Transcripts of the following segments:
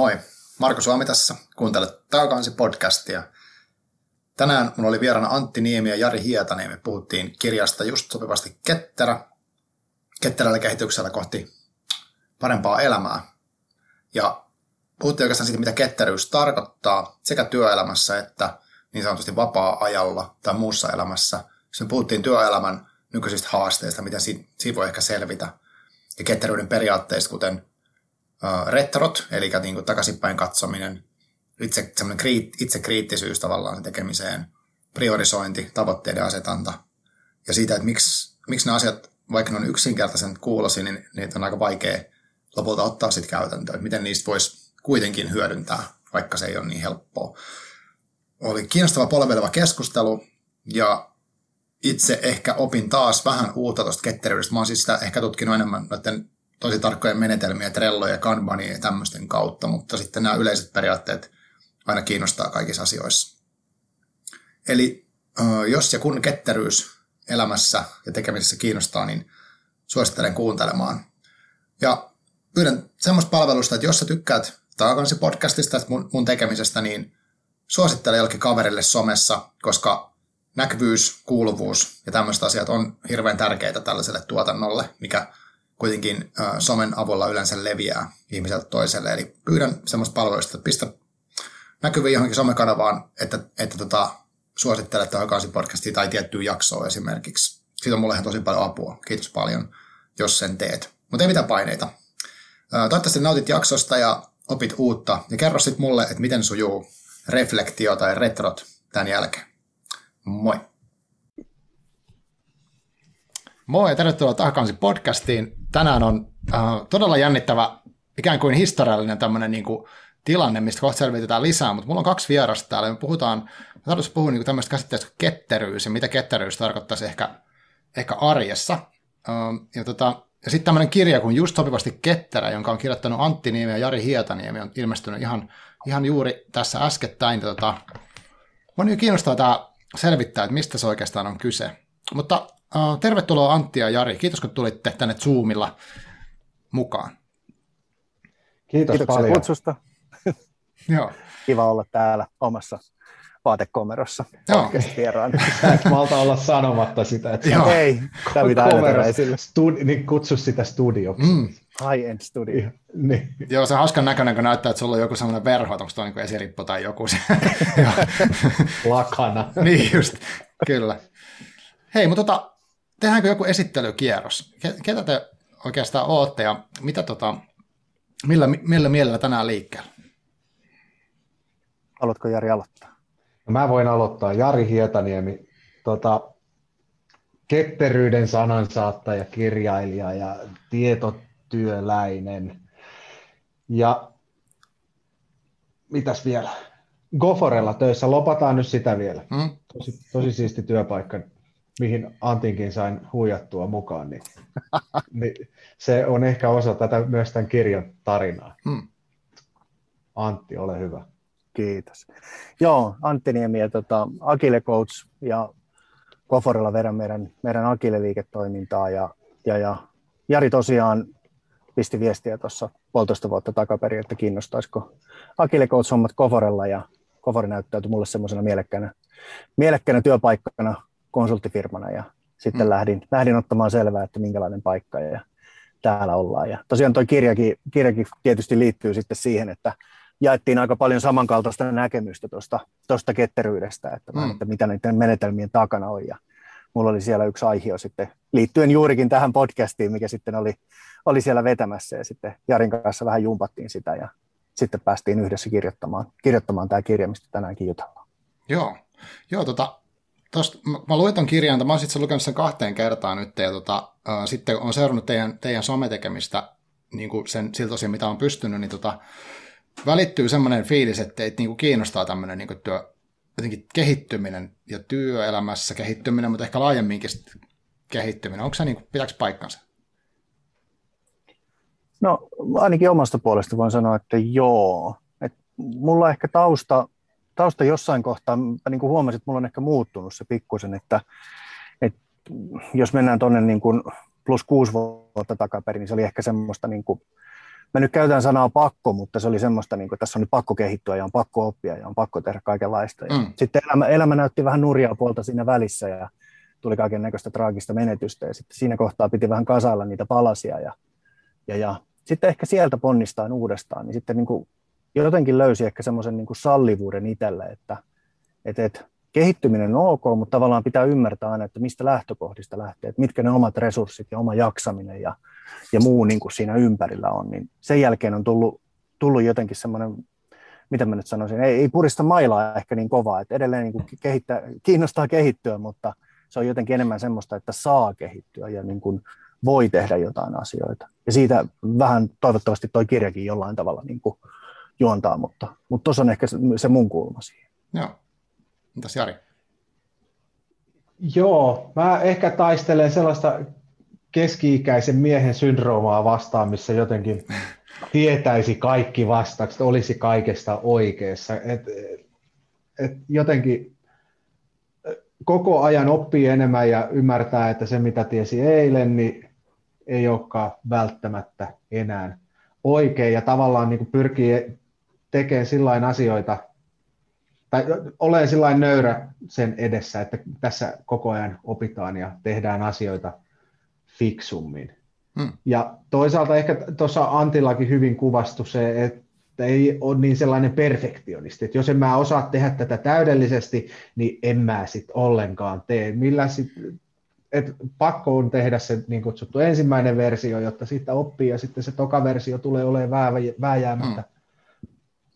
Moi, Marko Suomi tässä. Kuuntelet Taukansi podcastia. Tänään mulla oli vieraana Antti Niemi ja Jari Hietaniemi. Puhuttiin kirjasta just sopivasti Ketterä. Ketterällä kehityksellä kohti parempaa elämää. Ja puhuttiin oikeastaan siitä, mitä ketteryys tarkoittaa sekä työelämässä että niin sanotusti vapaa-ajalla tai muussa elämässä. Sitten puhuttiin työelämän nykyisistä haasteista, miten siitä voi ehkä selvitä. Ja ketteryyden periaatteista, kuten retrot, eli niin kuin takaisinpäin katsominen, itse, kriit, itse kriittisyys tavallaan tekemiseen, priorisointi, tavoitteiden asetanta ja siitä, että miksi, miksi ne asiat, vaikka ne on yksinkertaisen kuulosi, niin niitä on aika vaikea lopulta ottaa sitten käytäntöön, miten niistä voisi kuitenkin hyödyntää, vaikka se ei ole niin helppoa. Oli kiinnostava polveleva keskustelu ja itse ehkä opin taas vähän uutta tuosta ketteryydestä. Mä oon siis sitä ehkä tutkinut enemmän noiden tosi tarkkoja menetelmiä, trelloja, kanbania ja tämmöisten kautta, mutta sitten nämä yleiset periaatteet aina kiinnostaa kaikissa asioissa. Eli jos ja kun ketteryys elämässä ja tekemisessä kiinnostaa, niin suosittelen kuuntelemaan. Ja pyydän semmoista palvelusta, että jos sä tykkäät Taakansi podcastista mun, mun tekemisestä, niin suosittele jollekin kaverille somessa, koska näkyvyys, kuuluvuus ja tämmöiset asiat on hirveän tärkeitä tällaiselle tuotannolle, mikä kuitenkin äh, somen avulla yleensä leviää ihmiseltä toiselle. Eli pyydän semmoista palveluista, että pistä näkyviin johonkin somekanavaan, että, että tota, suosittelet tähän podcastia tai tiettyä jaksoa esimerkiksi. Siitä on mulle ihan tosi paljon apua. Kiitos paljon, jos sen teet. Mutta ei mitään paineita. Äh, toivottavasti nautit jaksosta ja opit uutta. Ja kerro sitten mulle, että miten sujuu reflektio tai retrot tämän jälkeen. Moi! Moi ja tervetuloa takaisin podcastiin tänään on äh, todella jännittävä, ikään kuin historiallinen tämmöinen niin kuin, tilanne, mistä kohta selvitetään lisää, mutta mulla on kaksi vierasta täällä. Me puhutaan, tarvitsisi puhua niin tämmöistä käsitteestä kuin ketteryys ja mitä ketteryys tarkoittaisi ehkä, ehkä arjessa. Ähm, ja, tota, ja sitten tämmöinen kirja kuin Just sopivasti ketterä, jonka on kirjoittanut Antti Niemi ja Jari Hietaniemi, on ilmestynyt ihan, ihan juuri tässä äskettäin. Tota, on niin kiinnostaa tämä selvittää, että mistä se oikeastaan on kyse. Mutta Uh, tervetuloa Antti ja Jari. Kiitos, kun tulitte tänne Zoomilla mukaan. Kiitos Kiitoksia paljon. kutsusta. Joo. Kiva olla täällä omassa vaatekomerossa vieraan. Sä et malta olla sanomatta sitä, että Joo. ei, esille. Studi- niin kutsu sitä studioksi. Mm. High-end studio. Niin. Joo, se on hauskan näköinen, kun näyttää, että sulla on joku sellainen verho, onko tuo niin esirippo tai joku. Lakana. niin just, kyllä. Hei, mutta tota, tehdäänkö joku esittelykierros? Ketä te oikeastaan ootte ja mitä tota, millä, millä mielellä tänään liikkeellä? Haluatko Jari aloittaa? No mä voin aloittaa. Jari Hietaniemi, tota, ketteryyden sanansaattaja, kirjailija ja tietotyöläinen. Ja mitäs vielä? Goforella töissä, lopataan nyt sitä vielä. Hmm? Tosi, tosi siisti työpaikka mihin Antinkin sain huijattua mukaan, niin, niin se on ehkä osa tätä myös tämän kirjan tarinaa. Hmm. Antti, ole hyvä. Kiitos. Joo, Antti Niemi ja tota, Akile Coach ja Koforilla vedän meidän, meidän Akile-liiketoimintaa ja, ja, ja Jari tosiaan pisti viestiä tuossa puolitoista vuotta takaperin, että kiinnostaisiko Akile Coach hommat Koforella ja Kofori näyttäytyi mulle semmoisena mielekkäänä, mielekkäänä työpaikkana konsulttifirmana ja sitten mm. lähdin, lähdin ottamaan selvää, että minkälainen paikka ja täällä ollaan. Ja tosiaan tuo kirjakin, kirjakin tietysti liittyy sitten siihen, että jaettiin aika paljon samankaltaista näkemystä tuosta, ketteryydestä, että, mm. että mitä näiden menetelmien takana on. Ja mulla oli siellä yksi aihe sitten liittyen juurikin tähän podcastiin, mikä sitten oli, oli siellä vetämässä ja sitten Jarin kanssa vähän jumpattiin sitä ja sitten päästiin yhdessä kirjoittamaan, kirjoittamaan tämä kirja, mistä tänäänkin jutellaan. Joo, Joo tota, Tosta, mä, mä ton kirjan, mä oon sitten lukenut sen kahteen kertaan nyt, ja tota, äh, sitten on seurannut teidän, teidän sometekemistä niin kuin sen, siltä osin, mitä on pystynyt, niin tota, välittyy semmoinen fiilis, että teitä niin kuin kiinnostaa tämmöinen niin kuin työ, jotenkin kehittyminen ja työelämässä kehittyminen, mutta ehkä laajemminkin kehittyminen. Onko se, niin kuin, pitääkö paikkansa? No ainakin omasta puolesta voin sanoa, että joo. Et mulla ehkä tausta tausta jossain kohtaa, mä niin kuin huomasin, että mulla on ehkä muuttunut se pikkusen, että, että jos mennään tuonne niin kuin plus kuusi vuotta takaperin, niin se oli ehkä semmoista niin kuin mä nyt käytän sanaa pakko, mutta se oli semmoista, niin kuin, että tässä on nyt pakko kehittyä ja on pakko oppia ja on pakko tehdä kaikenlaista. Ja mm. Sitten elämä, elämä näytti vähän nurjaa puolta siinä välissä ja tuli kaiken näköistä traagista menetystä ja sitten siinä kohtaa piti vähän kasailla niitä palasia ja, ja, ja sitten ehkä sieltä ponnistaan uudestaan, niin sitten niin kuin jotenkin löysi ehkä semmoisen niin sallivuuden itselle, että, että, että kehittyminen on ok, mutta tavallaan pitää ymmärtää aina, että mistä lähtökohdista lähtee, että mitkä ne omat resurssit ja oma jaksaminen ja, ja muu niin kuin siinä ympärillä on. Niin sen jälkeen on tullut, tullut jotenkin semmoinen, mitä mä nyt sanoisin, ei, ei purista mailaa ehkä niin kovaa, että edelleen niin kuin kehittää, kiinnostaa kehittyä, mutta se on jotenkin enemmän semmoista, että saa kehittyä ja niin kuin voi tehdä jotain asioita. Ja siitä vähän toivottavasti toi kirjakin jollain tavalla niin kuin juontaa, mutta tuossa on ehkä se, se mun kulma siihen. Joo. Mitäs Jari? Joo, mä ehkä taistelen sellaista keski-ikäisen miehen syndroomaa vastaan, missä jotenkin tietäisi kaikki vastaukset, olisi kaikesta oikeassa. Et, et jotenkin koko ajan oppii enemmän ja ymmärtää, että se mitä tiesi eilen, niin ei olekaan välttämättä enää oikein ja tavallaan niin kuin pyrkii tekemään sillain asioita, tai olen sillä nöyrä sen edessä, että tässä koko ajan opitaan ja tehdään asioita fiksummin. Hmm. Ja toisaalta ehkä tuossa Antillakin hyvin kuvastu se, että ei ole niin sellainen perfektionisti, että jos en mä osaa tehdä tätä täydellisesti, niin en mä sitten ollenkaan tee. Millä sit, et pakko on tehdä se niin kutsuttu ensimmäinen versio, jotta siitä oppii, ja sitten se toka versio tulee olemaan vääjäämättä hmm.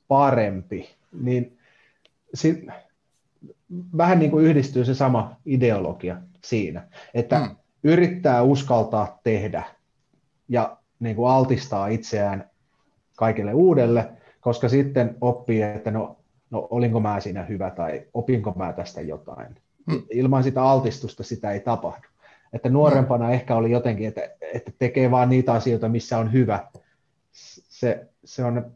Parempi. Niin sit, vähän niin kuin yhdistyy se sama ideologia siinä, että hmm. yrittää uskaltaa tehdä ja niin kuin altistaa itseään kaikille uudelle, koska sitten oppii, että no, no olinko mä siinä hyvä tai opinko mä tästä jotain. Hmm. Ilman sitä altistusta sitä ei tapahdu. Että nuorempana hmm. ehkä oli jotenkin, että, että tekee vaan niitä asioita, missä on hyvä. Se, se, on,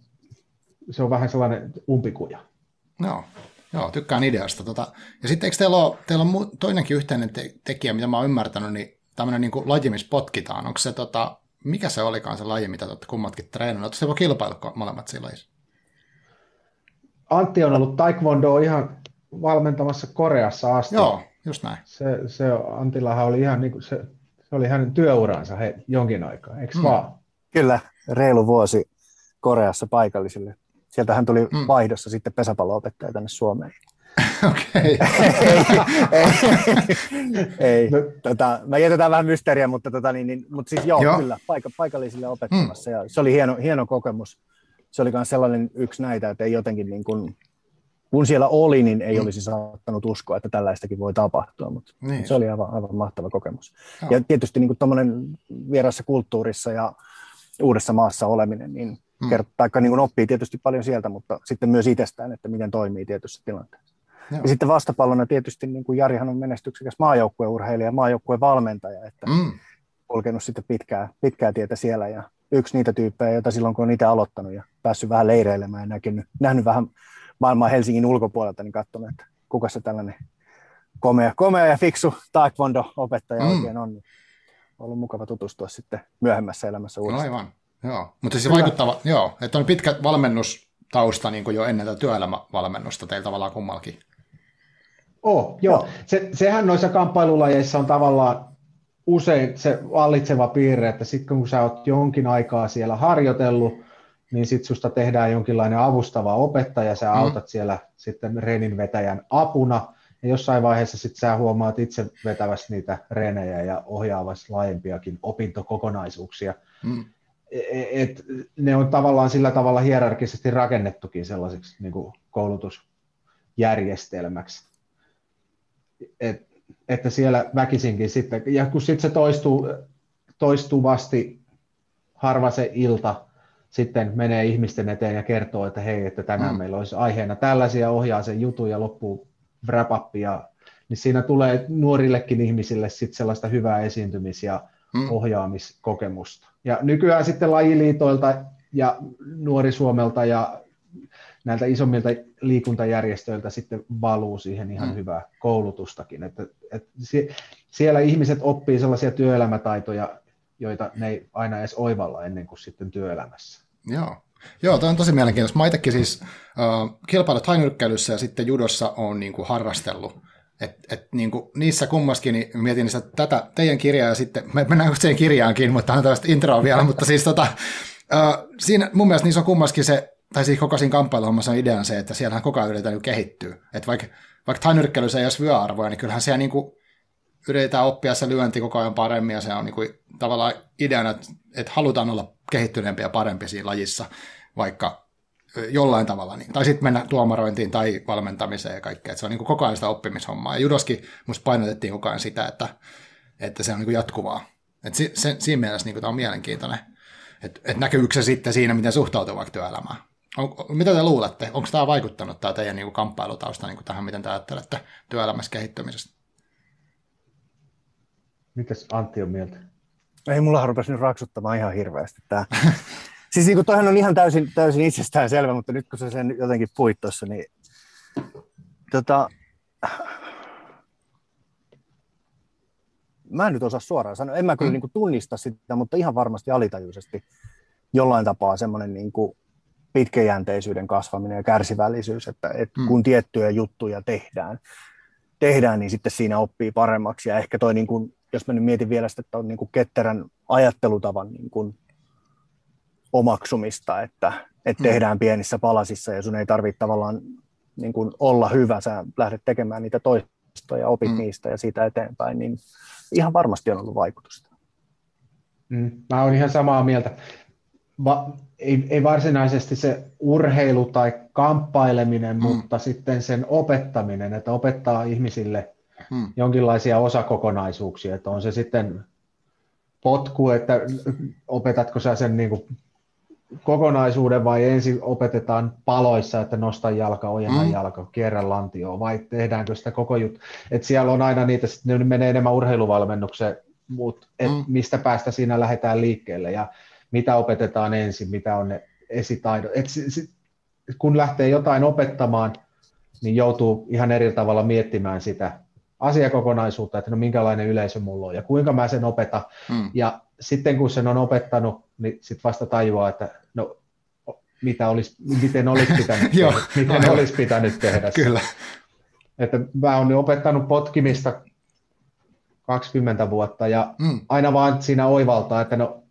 se on vähän sellainen umpikuja. No, joo, tykkään ideasta. Tota, ja sitten eikö teillä ole, teillä on toinenkin yhteinen te- tekijä, mitä mä oon ymmärtänyt, niin tämmöinen niin laji, missä potkitaan. Onko se, tota, mikä se olikaan se laji, mitä te olette kummatkin treenannut? Oletteko se voi kilpailla molemmat siinä lajissa? Antti on ollut taekwondo ihan valmentamassa Koreassa asti. Joo, just näin. Se, se Antillahan oli ihan niin kuin se, se oli hänen työuransa he, jonkin aikaa, eikö mm. vaan? Kyllä, reilu vuosi Koreassa paikallisille Sieltä hän tuli mm. vaihdossa sitten pesäpalloopettaja tänne Suomeen. Okei. ei, ei. No. Tota, mä jätetään vähän mysteeriä, mutta, tota, niin, niin, mutta siis joo, joo. kyllä, paik- paikallisille opettamassa. Mm. Ja se oli hieno, hieno kokemus. Se oli myös sellainen yksi näitä, että ei jotenkin niin kuin, kun siellä oli, niin ei mm. olisi saattanut uskoa, että tällaistakin voi tapahtua, mutta niin. se oli aivan, aivan mahtava kokemus. Joo. Ja tietysti niin tuommoinen vierassa kulttuurissa ja uudessa maassa oleminen, niin mm. niin kuin oppii tietysti paljon sieltä, mutta sitten myös itsestään, että miten toimii tietyssä tilanteessa. Joo. Ja sitten vastapallona tietysti niin kuin Jarihan on menestyksekäs maajoukkueurheilija, maajoukkuevalmentaja, että mm. kulkenut sitten pitkää, pitkää tietä siellä ja yksi niitä tyyppejä, joita silloin kun on itse aloittanut ja päässyt vähän leireilemään ja näkynyt, nähnyt vähän maailmaa Helsingin ulkopuolelta, niin katsonut, että kuka se tällainen komea, komea ja fiksu taekwondo-opettaja mm. oikein on. Niin on ollut mukava tutustua sitten myöhemmässä elämässä uudestaan. No aivan. Joo, mutta se vaikuttava, joo, että on pitkä valmennustausta niin kuin jo ennen tätä työelämävalmennusta teillä tavallaan kummallakin. Oh, joo. Se, sehän noissa kamppailulajeissa on tavallaan usein se vallitseva piirre, että sitten kun sä oot jonkin aikaa siellä harjoitellut, niin sitten susta tehdään jonkinlainen avustava opettaja, sä mm. autat siellä sitten reeninvetäjän apuna, ja jossain vaiheessa sitten sä huomaat itse vetävässä niitä reenejä ja ohjaavassa laajempiakin opintokokonaisuuksia. Mm. E-, et ne on tavallaan sillä tavalla hierarkisesti rakennettukin sellaiseksi niin kuin koulutusjärjestelmäksi. Et, että siellä väkisinkin sitten, ja kun sitten se toistuu toistuvasti harva se ilta sitten menee ihmisten eteen ja kertoo, että hei, että tänään mm. meillä olisi aiheena tällaisia, ohjaa sen jutun ja loppuu wrap up, ja, niin siinä tulee nuorillekin ihmisille sitten sellaista hyvää esiintymis- ja mm. ohjaamiskokemusta. Ja nykyään sitten lajiliitoilta ja Nuori Suomelta ja näiltä isommilta liikuntajärjestöiltä sitten valuu siihen ihan mm. hyvää koulutustakin. Että, että siellä ihmiset oppii sellaisia työelämätaitoja, joita ne ei aina edes oivalla ennen kuin sitten työelämässä. Joo. Joo, tämä on tosi mielenkiintoista. Mä itsekin siis uh, kilpailut hainyrkkeilyssä ja sitten judossa on niin kuin harrastellut. Et, et, niin kuin, niissä kummaskin niin mietin sitä, tätä teidän kirjaa ja sitten, me mennään siihen kirjaankin, mutta on tällaista introa vielä, mutta siis tota, uh, siinä mun mielestä niissä on kummaskin se, tai siis koko siinä kamppailuhommassa on idean se, että siellähän koko ajan yritetään niin kehittyä. Että vaikka, vaikka tainyrkkeilyssä ei ole vyöarvoja, niin kyllähän siellä niin kuin, yritetään oppia se lyönti koko ajan paremmin ja se on niin kuin, tavallaan ideana, että, että halutaan olla kehittyneempi ja parempi siinä lajissa, vaikka jollain tavalla, niin, tai sitten mennä tuomarointiin tai valmentamiseen ja kaikkea. Et se on niin kuin koko ajan sitä oppimishommaa. Ja judoskin musta painotettiin koko ajan sitä, että, että se on niin kuin jatkuvaa. Et si, se, siinä mielessä niin kuin tämä on mielenkiintoinen. Että et näkyykö se sitten siinä, miten suhtautuu vaikka työelämään? On, mitä te luulette? Onko tämä vaikuttanut tämä teidän niin kuin kamppailutausta niin kuin tähän, miten te ajattelette työelämässä kehittymisestä? Mitäs Antti on mieltä? Ei mulla rupesi nyt raksuttamaan ihan hirveästi tämä. siis niin kuin toihan on ihan täysin, täysin itsestään selvä, mutta nyt kun se sen jotenkin puit tuossa, niin tota, mä en nyt osaa suoraan sanoa, en mä kyllä mm. niin kuin tunnista sitä, mutta ihan varmasti alitajuisesti jollain tapaa semmoinen niin kuin pitkäjänteisyyden kasvaminen ja kärsivällisyys, että, että mm. kun tiettyjä juttuja tehdään, tehdään, niin sitten siinä oppii paremmaksi. Ja ehkä toi, niin kuin, jos mä nyt mietin vielä sitä, että on niin kuin ketterän ajattelutavan niin kuin omaksumista, että, että mm. tehdään pienissä palasissa ja sun ei tarvitse tavallaan niin kuin olla hyvä, sä lähdet tekemään niitä toistoja ja opit mm. niistä ja siitä eteenpäin, niin ihan varmasti on ollut vaikutusta. Mm, mä olen ihan samaa mieltä. Va, ei, ei varsinaisesti se urheilu tai kamppaileminen, mm. mutta sitten sen opettaminen, että opettaa ihmisille mm. jonkinlaisia osakokonaisuuksia, että on se sitten potku, että opetatko sä sen niin kuin kokonaisuuden vai ensin opetetaan paloissa, että nosta jalka, ojenna mm. jalka, kierrä lantioon, vai tehdäänkö sitä koko juttu. Että siellä on aina niitä, ne menee enemmän urheiluvalmennukseen, mutta et mm. mistä päästä siinä lähdetään liikkeelle ja mitä opetetaan ensin, mitä on ne esitaidot. Et si, si, kun lähtee jotain opettamaan, niin joutuu ihan eri tavalla miettimään sitä asiakokonaisuutta, että no minkälainen yleisö mulla on ja kuinka mä sen opetan. Mm. Ja sitten kun sen on opettanut, niin sitten vasta tajuaa, että no mitä olisi, miten olisi pitänyt tehdä. miten olisi pitänyt tehdä. Kyllä. Että mä olen opettanut potkimista 20 vuotta ja mm. aina vaan siinä oivaltaa, että no,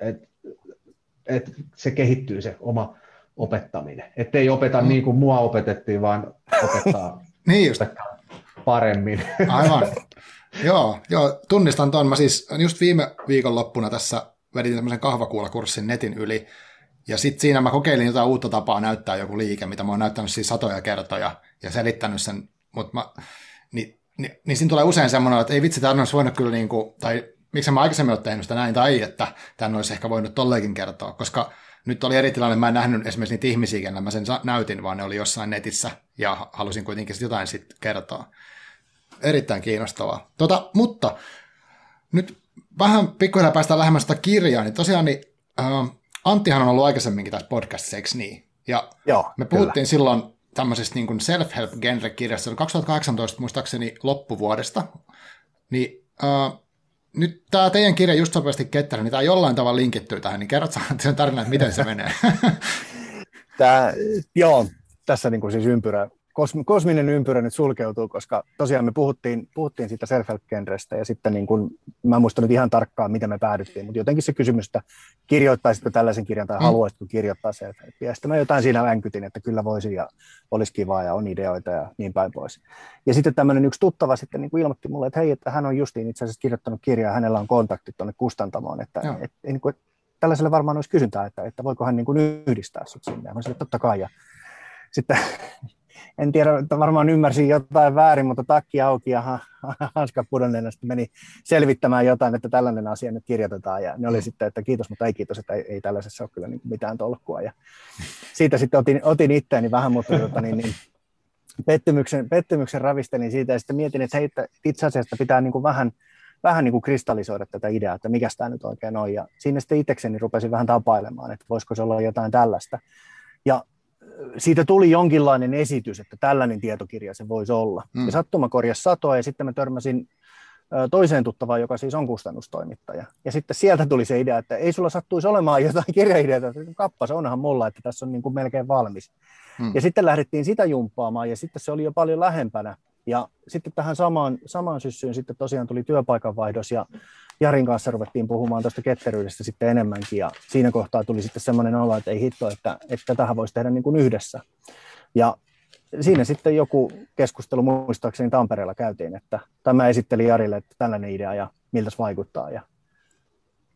et, et se kehittyy se oma opettaminen. Että ei opeta mm. niin kuin mua opetettiin, vaan opettaa, niin just. opettaa paremmin. Aivan. joo, joo, tunnistan tuon. Mä siis just viime viikonloppuna tässä vedin tämmöisen kahvakuulakurssin netin yli, ja sitten siinä mä kokeilin jotain uutta tapaa näyttää joku liike, mitä mä oon näyttänyt siis satoja kertoja ja selittänyt sen, mutta niin, niin, niin siinä tulee usein semmoinen, että ei vitsi, tämä olisi voinut kyllä niin kuin, tai miksi mä aikaisemmin ole tehnyt sitä näin, tai että tämän olisi ehkä voinut tolleenkin kertoa, koska nyt oli eri tilanne, mä en nähnyt esimerkiksi niitä ihmisiä, kenellä mä sen näytin, vaan ne oli jossain netissä, ja halusin kuitenkin jotain sitten kertoa. Erittäin kiinnostavaa. Tota, mutta nyt vähän pikkuhiljaa päästään lähemmäs sitä kirjaa, niin tosiaan niin, äh, Anttihan on ollut aikaisemminkin tässä podcastissa, eikö niin? Ja Joo, me puhuttiin kyllä. silloin tämmöisestä niin self-help-genre-kirjasta, 2018 muistaakseni loppuvuodesta, niin äh, nyt tämä teidän kirja just sopivasti ketterä, niin tämä jollain tavalla linkittyy tähän, niin kerrot sen tarinan, että miten se menee. Tämä, joo, tässä niin kuin siis ympyrä kosminen ympyrä nyt sulkeutuu, koska tosiaan me puhuttiin, puhuttiin siitä self help ja sitten niin kun, mä en muista nyt ihan tarkkaan, miten me päädyttiin, mutta jotenkin se kysymys, että kirjoittaisitko tällaisen kirjan tai mm. haluaisitko kirjoittaa self Ja sitten mä jotain siinä vänkytin, että kyllä voisi ja olisi kivaa ja on ideoita ja niin päin pois. Ja sitten tämmöinen yksi tuttava sitten niin kuin ilmoitti mulle, että hei, että hän on justiin itse asiassa kirjoittanut kirjaa ja hänellä on kontaktit tuonne kustantamoon, että et, et, niin kuin, tällaiselle varmaan olisi kysyntää, että, että voiko hän niin kuin yhdistää sut sinne. Ja mä sanoin, että totta kai. Ja sitten en tiedä, että varmaan ymmärsin jotain väärin, mutta takki auki ja hanska pudonneena sitten meni selvittämään jotain, että tällainen asia nyt kirjoitetaan. Ja ne oli mm. sitten, että kiitos, mutta ei kiitos, että ei, ei tällaisessa ole kyllä niin mitään tolkkua. Ja siitä sitten otin, otin itteeni vähän, mutta tota, niin, niin, pettymyksen, pettymyksen ravistelin siitä ja sitten mietin, että, hei, että itse asiassa pitää niin kuin vähän, vähän niin kuin kristallisoida tätä ideaa, että mikä tämä nyt oikein on. Ja siinä sitten itsekseni rupesin vähän tapailemaan, että voisiko se olla jotain tällaista. Ja siitä tuli jonkinlainen esitys, että tällainen tietokirja se voisi olla. Mm. Ja sattuma korjasi satoa ja sitten mä törmäsin toiseen tuttavaan, joka siis on kustannustoimittaja. Ja sitten sieltä tuli se idea, että ei sulla sattuisi olemaan jotain kirjaideaa, että kappas, onhan mulla, että tässä on niin kuin melkein valmis. Hmm. Ja sitten lähdettiin sitä jumppaamaan ja sitten se oli jo paljon lähempänä. Ja sitten tähän samaan, samaan syssyyn sitten tosiaan tuli työpaikanvaihdos ja Jarin kanssa ruvettiin puhumaan tuosta ketteryydestä sitten enemmänkin ja siinä kohtaa tuli sitten semmoinen olo, että ei hitto, että, että tähän voisi tehdä niin kuin yhdessä. Ja siinä sitten joku keskustelu muistaakseni Tampereella käytiin, että tämä esitteli Jarille, että tällainen idea ja miltä se vaikuttaa. Ja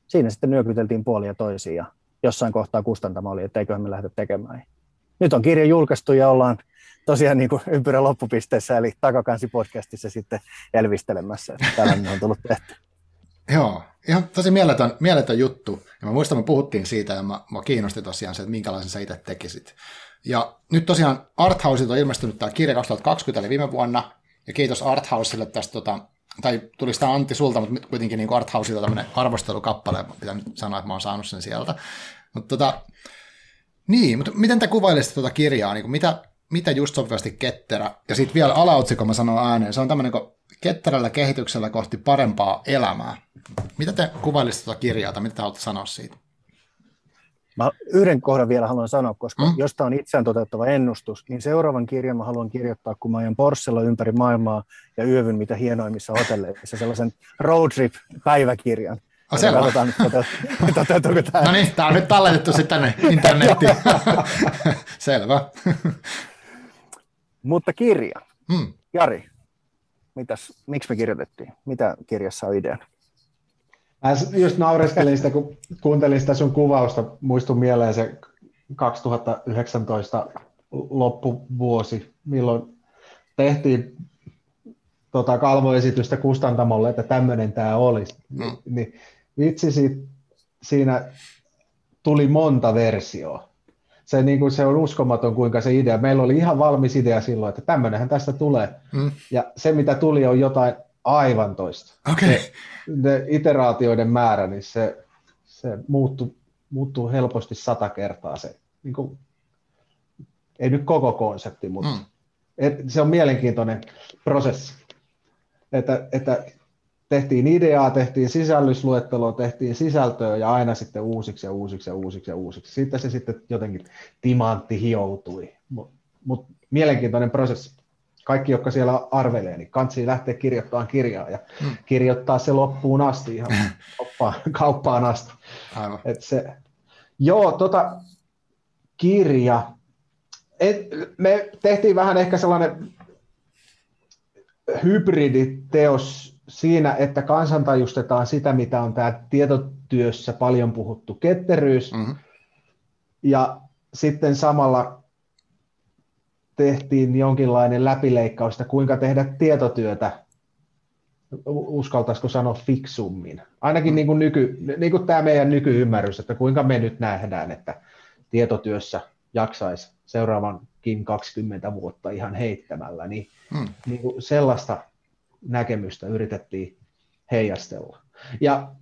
siinä sitten nyökyteltiin puolia toisiin ja jossain kohtaa kustantama oli, että eiköhän me lähdetä tekemään. Nyt on kirja julkaistu ja ollaan tosiaan niin kuin ympyrä loppupisteessä, eli takakansi podcastissa sitten elvistelemässä, tällainen on tullut tehty. Joo, ihan tosi mieletön, mieletön juttu. Ja mä muistan, me puhuttiin siitä ja mä, mä kiinnosti tosiaan se, että minkälaisen sä itse tekisit. Ja nyt tosiaan Arthouseilta on ilmestynyt tämä kirja 2020, eli viime vuonna, ja kiitos Arthausille tästä, tota, tai tuli sitä Antti sulta, mutta kuitenkin niin Arthouseilta tämmöinen arvostelukappale, pitää nyt sanoa, että mä oon saanut sen sieltä. Mutta tota, niin, mutta miten te kuvailisitte tuota kirjaa, niin kuin mitä, mitä just sopivasti ketterä, ja sitten vielä alaotsikko mä sanon ääneen, se on tämmöinen kuin ketterällä kehityksellä kohti parempaa elämää. Mitä te kuvailisitte tuota kirjaa, tai mitä te haluatte sanoa siitä? Mä yhden kohdan vielä haluan sanoa, koska mm. jos tämä on itseään toteuttava ennustus, niin seuraavan kirjan mä haluan kirjoittaa, kun mä ajan Porschella ympäri maailmaa ja yövyn mitä hienoimmissa hotelleissa, sellaisen road trip päiväkirjan. Oh, selvä. Katsotaan, toteutuuko tämä. No niin, tämä on nyt talletettu sitten tänne internettiin. selvä. Mutta kirja. Mm. Jari, mitäs, miksi me kirjoitettiin? Mitä kirjassa on ideana? Mä just naureskelin sitä, kun kuuntelin sitä sun kuvausta, muistui mieleen se 2019 loppuvuosi, milloin tehtiin tota kalvoesitystä kustantamolle, että tämmöinen tämä olisi. Mm. Niin vitsi siitä, siinä tuli monta versioa. Se, niin kuin, se on uskomaton, kuinka se idea. Meillä oli ihan valmis idea silloin, että tämmöinenhän tästä tulee. Mm. Ja se, mitä tuli, on jotain aivan toista. Okay. Se, ne iteraatioiden määrä, niin se, se muuttuu, muuttuu helposti sata kertaa. Se, niin kuin, ei nyt koko konsepti, mutta mm. et, se on mielenkiintoinen prosessi. Että, että tehtiin ideaa, tehtiin sisällysluetteloa, tehtiin sisältöä ja aina sitten uusiksi ja uusiksi ja uusiksi ja uusiksi. Sitten se sitten jotenkin timantti hioutui. Mutta mut mielenkiintoinen prosessi kaikki, jotka siellä arvelee, niin kansi lähteä kirjoittamaan kirjaa ja hmm. kirjoittaa se loppuun asti ihan kauppaan, kauppaan asti. Aivan. Et se, joo, tota, kirja. Et, me tehtiin vähän ehkä sellainen hybriditeos siinä, että kansantajustetaan sitä, mitä on tämä tietotyössä paljon puhuttu ketteryys, mm-hmm. ja sitten samalla tehtiin jonkinlainen läpileikkaus, että kuinka tehdä tietotyötä, uskaltaisiko sanoa fiksummin. Ainakin mm. niin kuin, nyky, niin kuin tämä meidän nykyymmärrys, että kuinka me nyt nähdään, että tietotyössä jaksaisi seuraavankin 20 vuotta ihan heittämällä, niin, mm. niin kuin sellaista näkemystä yritettiin heijastella. Ja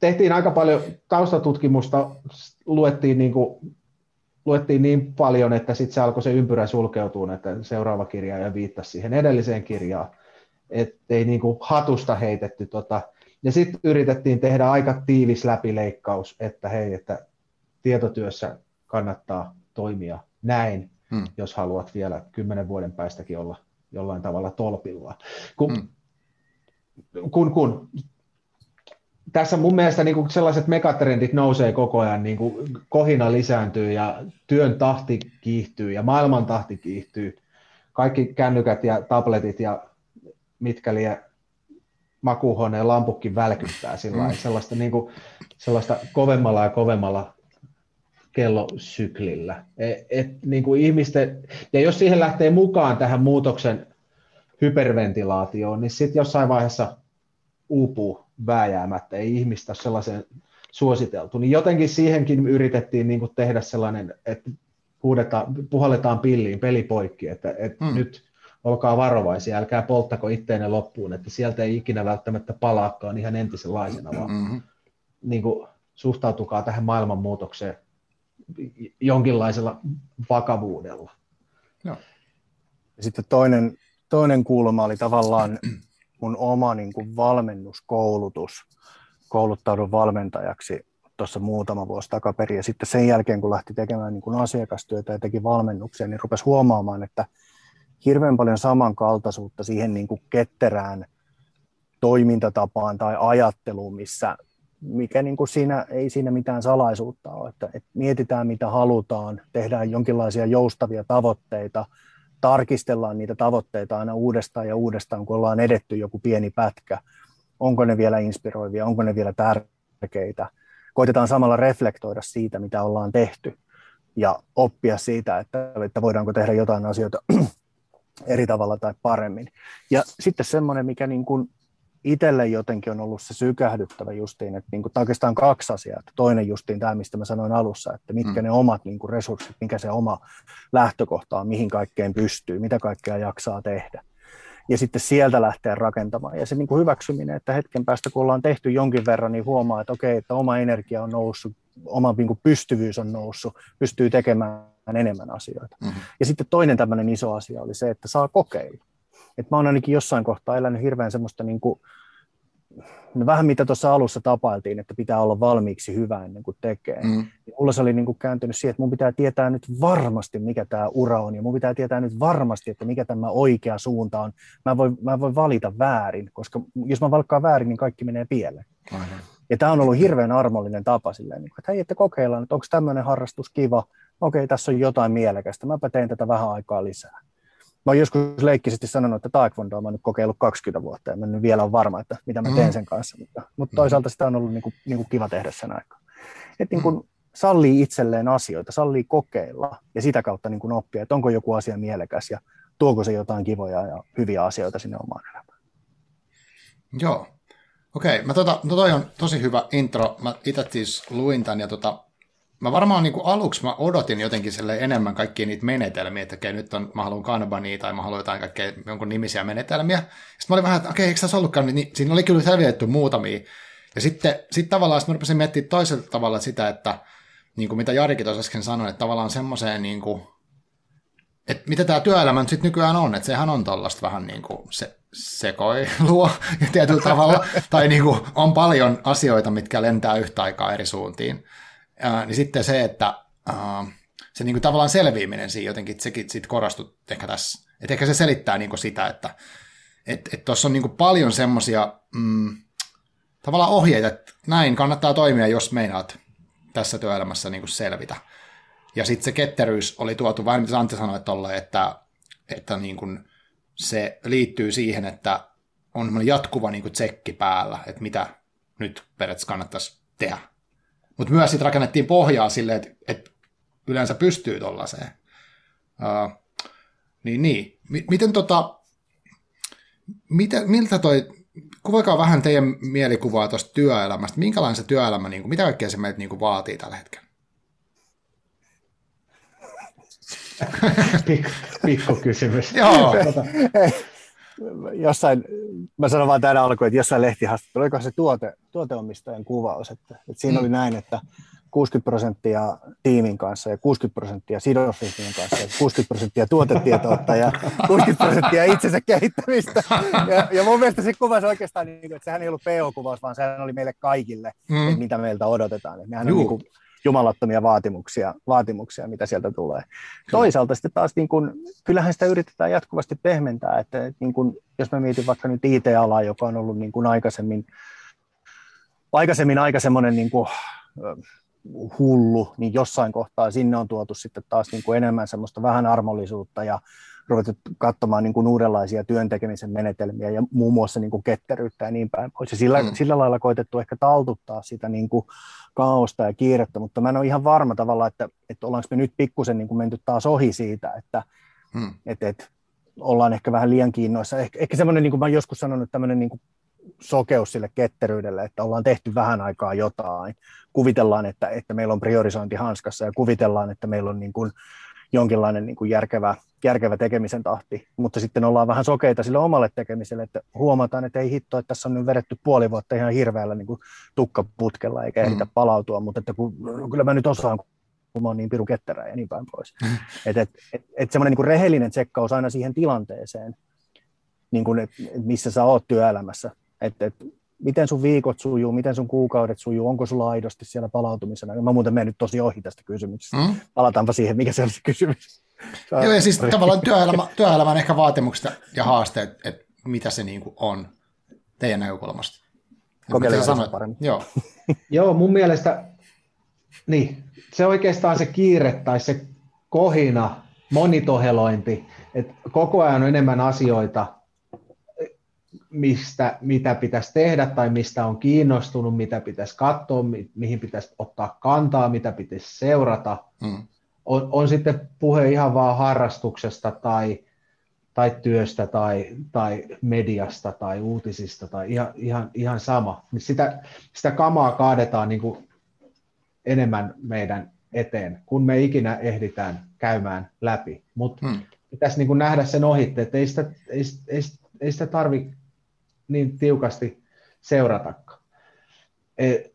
tehtiin aika paljon taustatutkimusta, luettiin niin kuin luettiin niin paljon, että sitten se alkoi se ympyrä sulkeutua, että seuraava kirja ja viittasi siihen edelliseen kirjaan, ettei niin kuin hatusta heitetty. Tota. Ja sitten yritettiin tehdä aika tiivis läpileikkaus, että hei, että tietotyössä kannattaa toimia näin, hmm. jos haluat vielä kymmenen vuoden päästäkin olla jollain tavalla tolpilla. Kun, hmm. kun, kun tässä mun mielestä niin kuin sellaiset megatrendit nousee koko ajan, niin kuin kohina lisääntyy ja työn tahti kiihtyy ja maailman tahti kiihtyy. Kaikki kännykät ja tabletit ja mitkä liian makuuhuoneen lampukki välkyttää sillä mm. sellaista, niin kuin, sellaista kovemmalla ja kovemmalla kellosyklillä. Et, et, niin kuin ihmisten, ja jos siihen lähtee mukaan tähän muutoksen hyperventilaatioon, niin sitten jossain vaiheessa uupuu vääjäämättä, ei ihmistä sellaisen suositeltu, niin jotenkin siihenkin yritettiin niin kuin tehdä sellainen, että huudetaan, puhalletaan pilliin, peli poikki, että, että hmm. nyt olkaa varovaisia, älkää polttako itteenne loppuun, että sieltä ei ikinä välttämättä palaakaan ihan entisenlaisena, vaan mm-hmm. niin kuin, suhtautukaa tähän maailmanmuutokseen jonkinlaisella vakavuudella. No. Ja sitten toinen, toinen kulma oli tavallaan mun oma niin kuin valmennuskoulutus, kouluttaudun valmentajaksi tuossa muutama vuosi takaperin. Ja sitten sen jälkeen, kun lähti tekemään niin kuin asiakastyötä ja teki valmennuksia, niin rupesi huomaamaan, että hirveän paljon samankaltaisuutta siihen niin kuin ketterään toimintatapaan tai ajatteluun, missä mikä niin kuin siinä, ei siinä mitään salaisuutta ole, että, että mietitään mitä halutaan, tehdään jonkinlaisia joustavia tavoitteita, tarkistellaan niitä tavoitteita aina uudestaan ja uudestaan, kun ollaan edetty joku pieni pätkä, onko ne vielä inspiroivia, onko ne vielä tärkeitä, koitetaan samalla reflektoida siitä, mitä ollaan tehty ja oppia siitä, että, että voidaanko tehdä jotain asioita eri tavalla tai paremmin. Ja sitten semmoinen, mikä niin kuin itselle jotenkin on ollut se sykähdyttävä justiin, että niin kuin, oikeastaan kaksi asiaa. Toinen justiin tämä, mistä mä sanoin alussa, että mitkä mm. ne omat niin kuin resurssit, mikä se oma lähtökohta on, mihin kaikkeen pystyy, mitä kaikkea jaksaa tehdä. Ja sitten sieltä lähteä rakentamaan. Ja se niin kuin hyväksyminen, että hetken päästä kun ollaan tehty jonkin verran, niin huomaa, että okei, että oma energia on noussut, oma niin kuin pystyvyys on noussut, pystyy tekemään enemmän asioita. Mm-hmm. Ja sitten toinen tämmöinen iso asia oli se, että saa kokeilla. Et mä oon ainakin jossain kohtaa elänyt hirveän semmoista niin kuin, no vähän mitä tuossa alussa tapailtiin, että pitää olla valmiiksi hyvä ennen kuin tekee. Mm. Mulla se oli niin kuin kääntynyt siihen, että mun pitää tietää nyt varmasti, mikä tämä ura on, ja mun pitää tietää nyt varmasti, että mikä tämä oikea suunta on. Mä voin, mä voin valita väärin, koska jos mä valkkaan väärin, niin kaikki menee pieleen. Aivan. Ja tämä on ollut hirveän armollinen tapa silleen, niin että hei, että kokeillaan, että onko tämmöinen harrastus kiva, okei, tässä on jotain mielekästä, mäpä teen tätä vähän aikaa lisää mä oon joskus leikkisesti sanonut, että taekwondoa mä oon nyt kokeillut 20 vuotta ja mä nyt vielä on varma, että mitä mä teen mm. sen kanssa, mutta, mutta mm. toisaalta sitä on ollut niin kuin, niin kuin kiva tehdä sen aikaa. Että niin kuin sallii itselleen asioita, sallii kokeilla ja sitä kautta niin kuin oppia, että onko joku asia mielekäs ja tuoko se jotain kivoja ja hyviä asioita sinne omaan elämään. Joo. Okei, mä tota, no toi on tosi hyvä intro. Mä itse siis luin tämän ja tota, mä varmaan niin kuin aluksi mä odotin jotenkin sille enemmän kaikkia niitä menetelmiä, että okei, nyt on, mä haluan kanbania tai mä haluan jotain kaikkea jonkun nimisiä menetelmiä. Sitten mä olin vähän, että okei, eikö tässä ollutkaan, niin siinä oli kyllä selvitetty muutamia. Ja sitten sit tavallaan sit mä rupesin miettimään toisella tavalla sitä, että niin kuin mitä Jarikin tuossa äsken sanoi, että tavallaan semmoiseen niin kuin, että mitä tämä työelämä nyt sitten nykyään on, että sehän on tollasta vähän niin kuin se, sekoilua tietyllä tavalla, tai niin kuin on paljon asioita, mitkä lentää yhtä aikaa eri suuntiin ää, niin sitten se, että ää, se niin kuin tavallaan selviäminen siinä jotenkin, sekin sit korostui ehkä tässä. Että ehkä se selittää niin kuin sitä, että tuossa et, et on niin kuin paljon semmoisia mm, tavallaan ohjeita, että näin kannattaa toimia, jos meinaat tässä työelämässä niin kuin selvitä. Ja sitten se ketteryys oli tuotu, vain mitä Antti sanoi tolle, että, että niin kuin se liittyy siihen, että on jatkuva niin kuin tsekki päällä, että mitä nyt periaatteessa kannattaisi tehdä mutta myös sitten rakennettiin pohjaa silleen, että, että yleensä pystyy tuollaiseen. Uh, niin, niin. M- miten tota, mitä, miltä toi, kuvaikaa vähän teidän mielikuvaa tuosta työelämästä. Minkälainen se työelämä, niin kuin, mitä kaikkea se meiltä niin kuin, vaatii tällä hetkellä? Pikku, pikku kysymys. Joo. Jossain, mä sanon vaan tänä alkuun, että jossain lehtihaastattelussa, oliko se tuote, tuoteomistajan kuvaus, että, että siinä mm. oli näin, että 60 prosenttia tiimin kanssa ja 60 prosenttia sidosryhmien kanssa ja 60 prosenttia tuotetietoutta ja 60 prosenttia itsensä kehittämistä. Ja, ja mun mielestä se kuvasi oikeastaan, niin, että sehän ei ollut PO-kuvaus, vaan sehän oli meille kaikille, mm. että mitä meiltä odotetaan. Että nehän on niin kuin, jumalattomia vaatimuksia, vaatimuksia, mitä sieltä tulee. Toisaalta sitten taas, niin kun, kyllähän sitä yritetään jatkuvasti pehmentää, että, niin kun, jos mä mietin vaikka nyt IT-alaa, joka on ollut niin kun aikaisemmin, aikaisemmin aika semmoinen niin kuin, hullu, niin jossain kohtaa sinne on tuotu sitten taas niin kuin enemmän semmoista vähän armollisuutta ja ruvettu katsomaan niin kuin uudenlaisia työntekemisen menetelmiä ja muun muassa niin kuin ketteryyttä ja niin päin pois. Ja sillä, mm. sillä lailla koitettu ehkä taltuttaa sitä niin kuin kaaosta ja kiirettä, mutta mä en ole ihan varma tavalla, että, että ollaanko me nyt pikkusen niin kuin menty taas ohi siitä, että, mm. että, että ollaan ehkä vähän liian kiinnoissa. Ehkä, ehkä semmoinen, niin kuin mä joskus sanonut, tämmöinen niin kuin sokeus sille ketteryydelle, että ollaan tehty vähän aikaa jotain. Kuvitellaan, että, että meillä on priorisointi hanskassa ja kuvitellaan, että meillä on niin kuin jonkinlainen niin kuin järkevä, järkevä tekemisen tahti, mutta sitten ollaan vähän sokeita sille omalle tekemiselle, että huomataan, että ei hitto, että tässä on nyt vedetty puoli vuotta ihan hirveällä niin kuin tukkaputkella eikä ehditä mm. palautua, mutta että kun, no, kyllä mä nyt osaan, kun mä oon niin pirun ketterä ja niin päin pois. Mm. Että et, et, et semmoinen niin rehellinen tsekkaus aina siihen tilanteeseen, niin kuin, että missä sä oot työelämässä. Että, että miten sun viikot sujuu, miten sun kuukaudet sujuu, onko sulla aidosti siellä palautumisena. Mä muuten menen nyt tosi ohi tästä kysymyksestä. Mm. Palataanpa siihen, mikä se on se kysymys. Joo, ja siis tavallaan työelämä, työelämän ehkä vaatimukset ja haasteet, että mitä se niin kuin on teidän näkökulmasta. Kokeillaan paremmin. Joo. Joo, mun mielestä niin, se oikeastaan se kiire tai se kohina, monitohelointi, että koko ajan on enemmän asioita, mistä, mitä pitäisi tehdä tai mistä on kiinnostunut, mitä pitäisi katsoa, mi, mihin pitäisi ottaa kantaa, mitä pitäisi seurata. Mm. On, on sitten puhe ihan vaan harrastuksesta tai, tai työstä tai, tai mediasta tai uutisista tai ihan, ihan, ihan sama. Sitä, sitä kamaa kaadetaan niin kuin enemmän meidän eteen, kun me ikinä ehditään käymään läpi. Mutta hmm. pitäisi niin kuin nähdä sen ohitte, että ei sitä, ei, ei, ei sitä tarvi niin tiukasti seuratakaan. Et,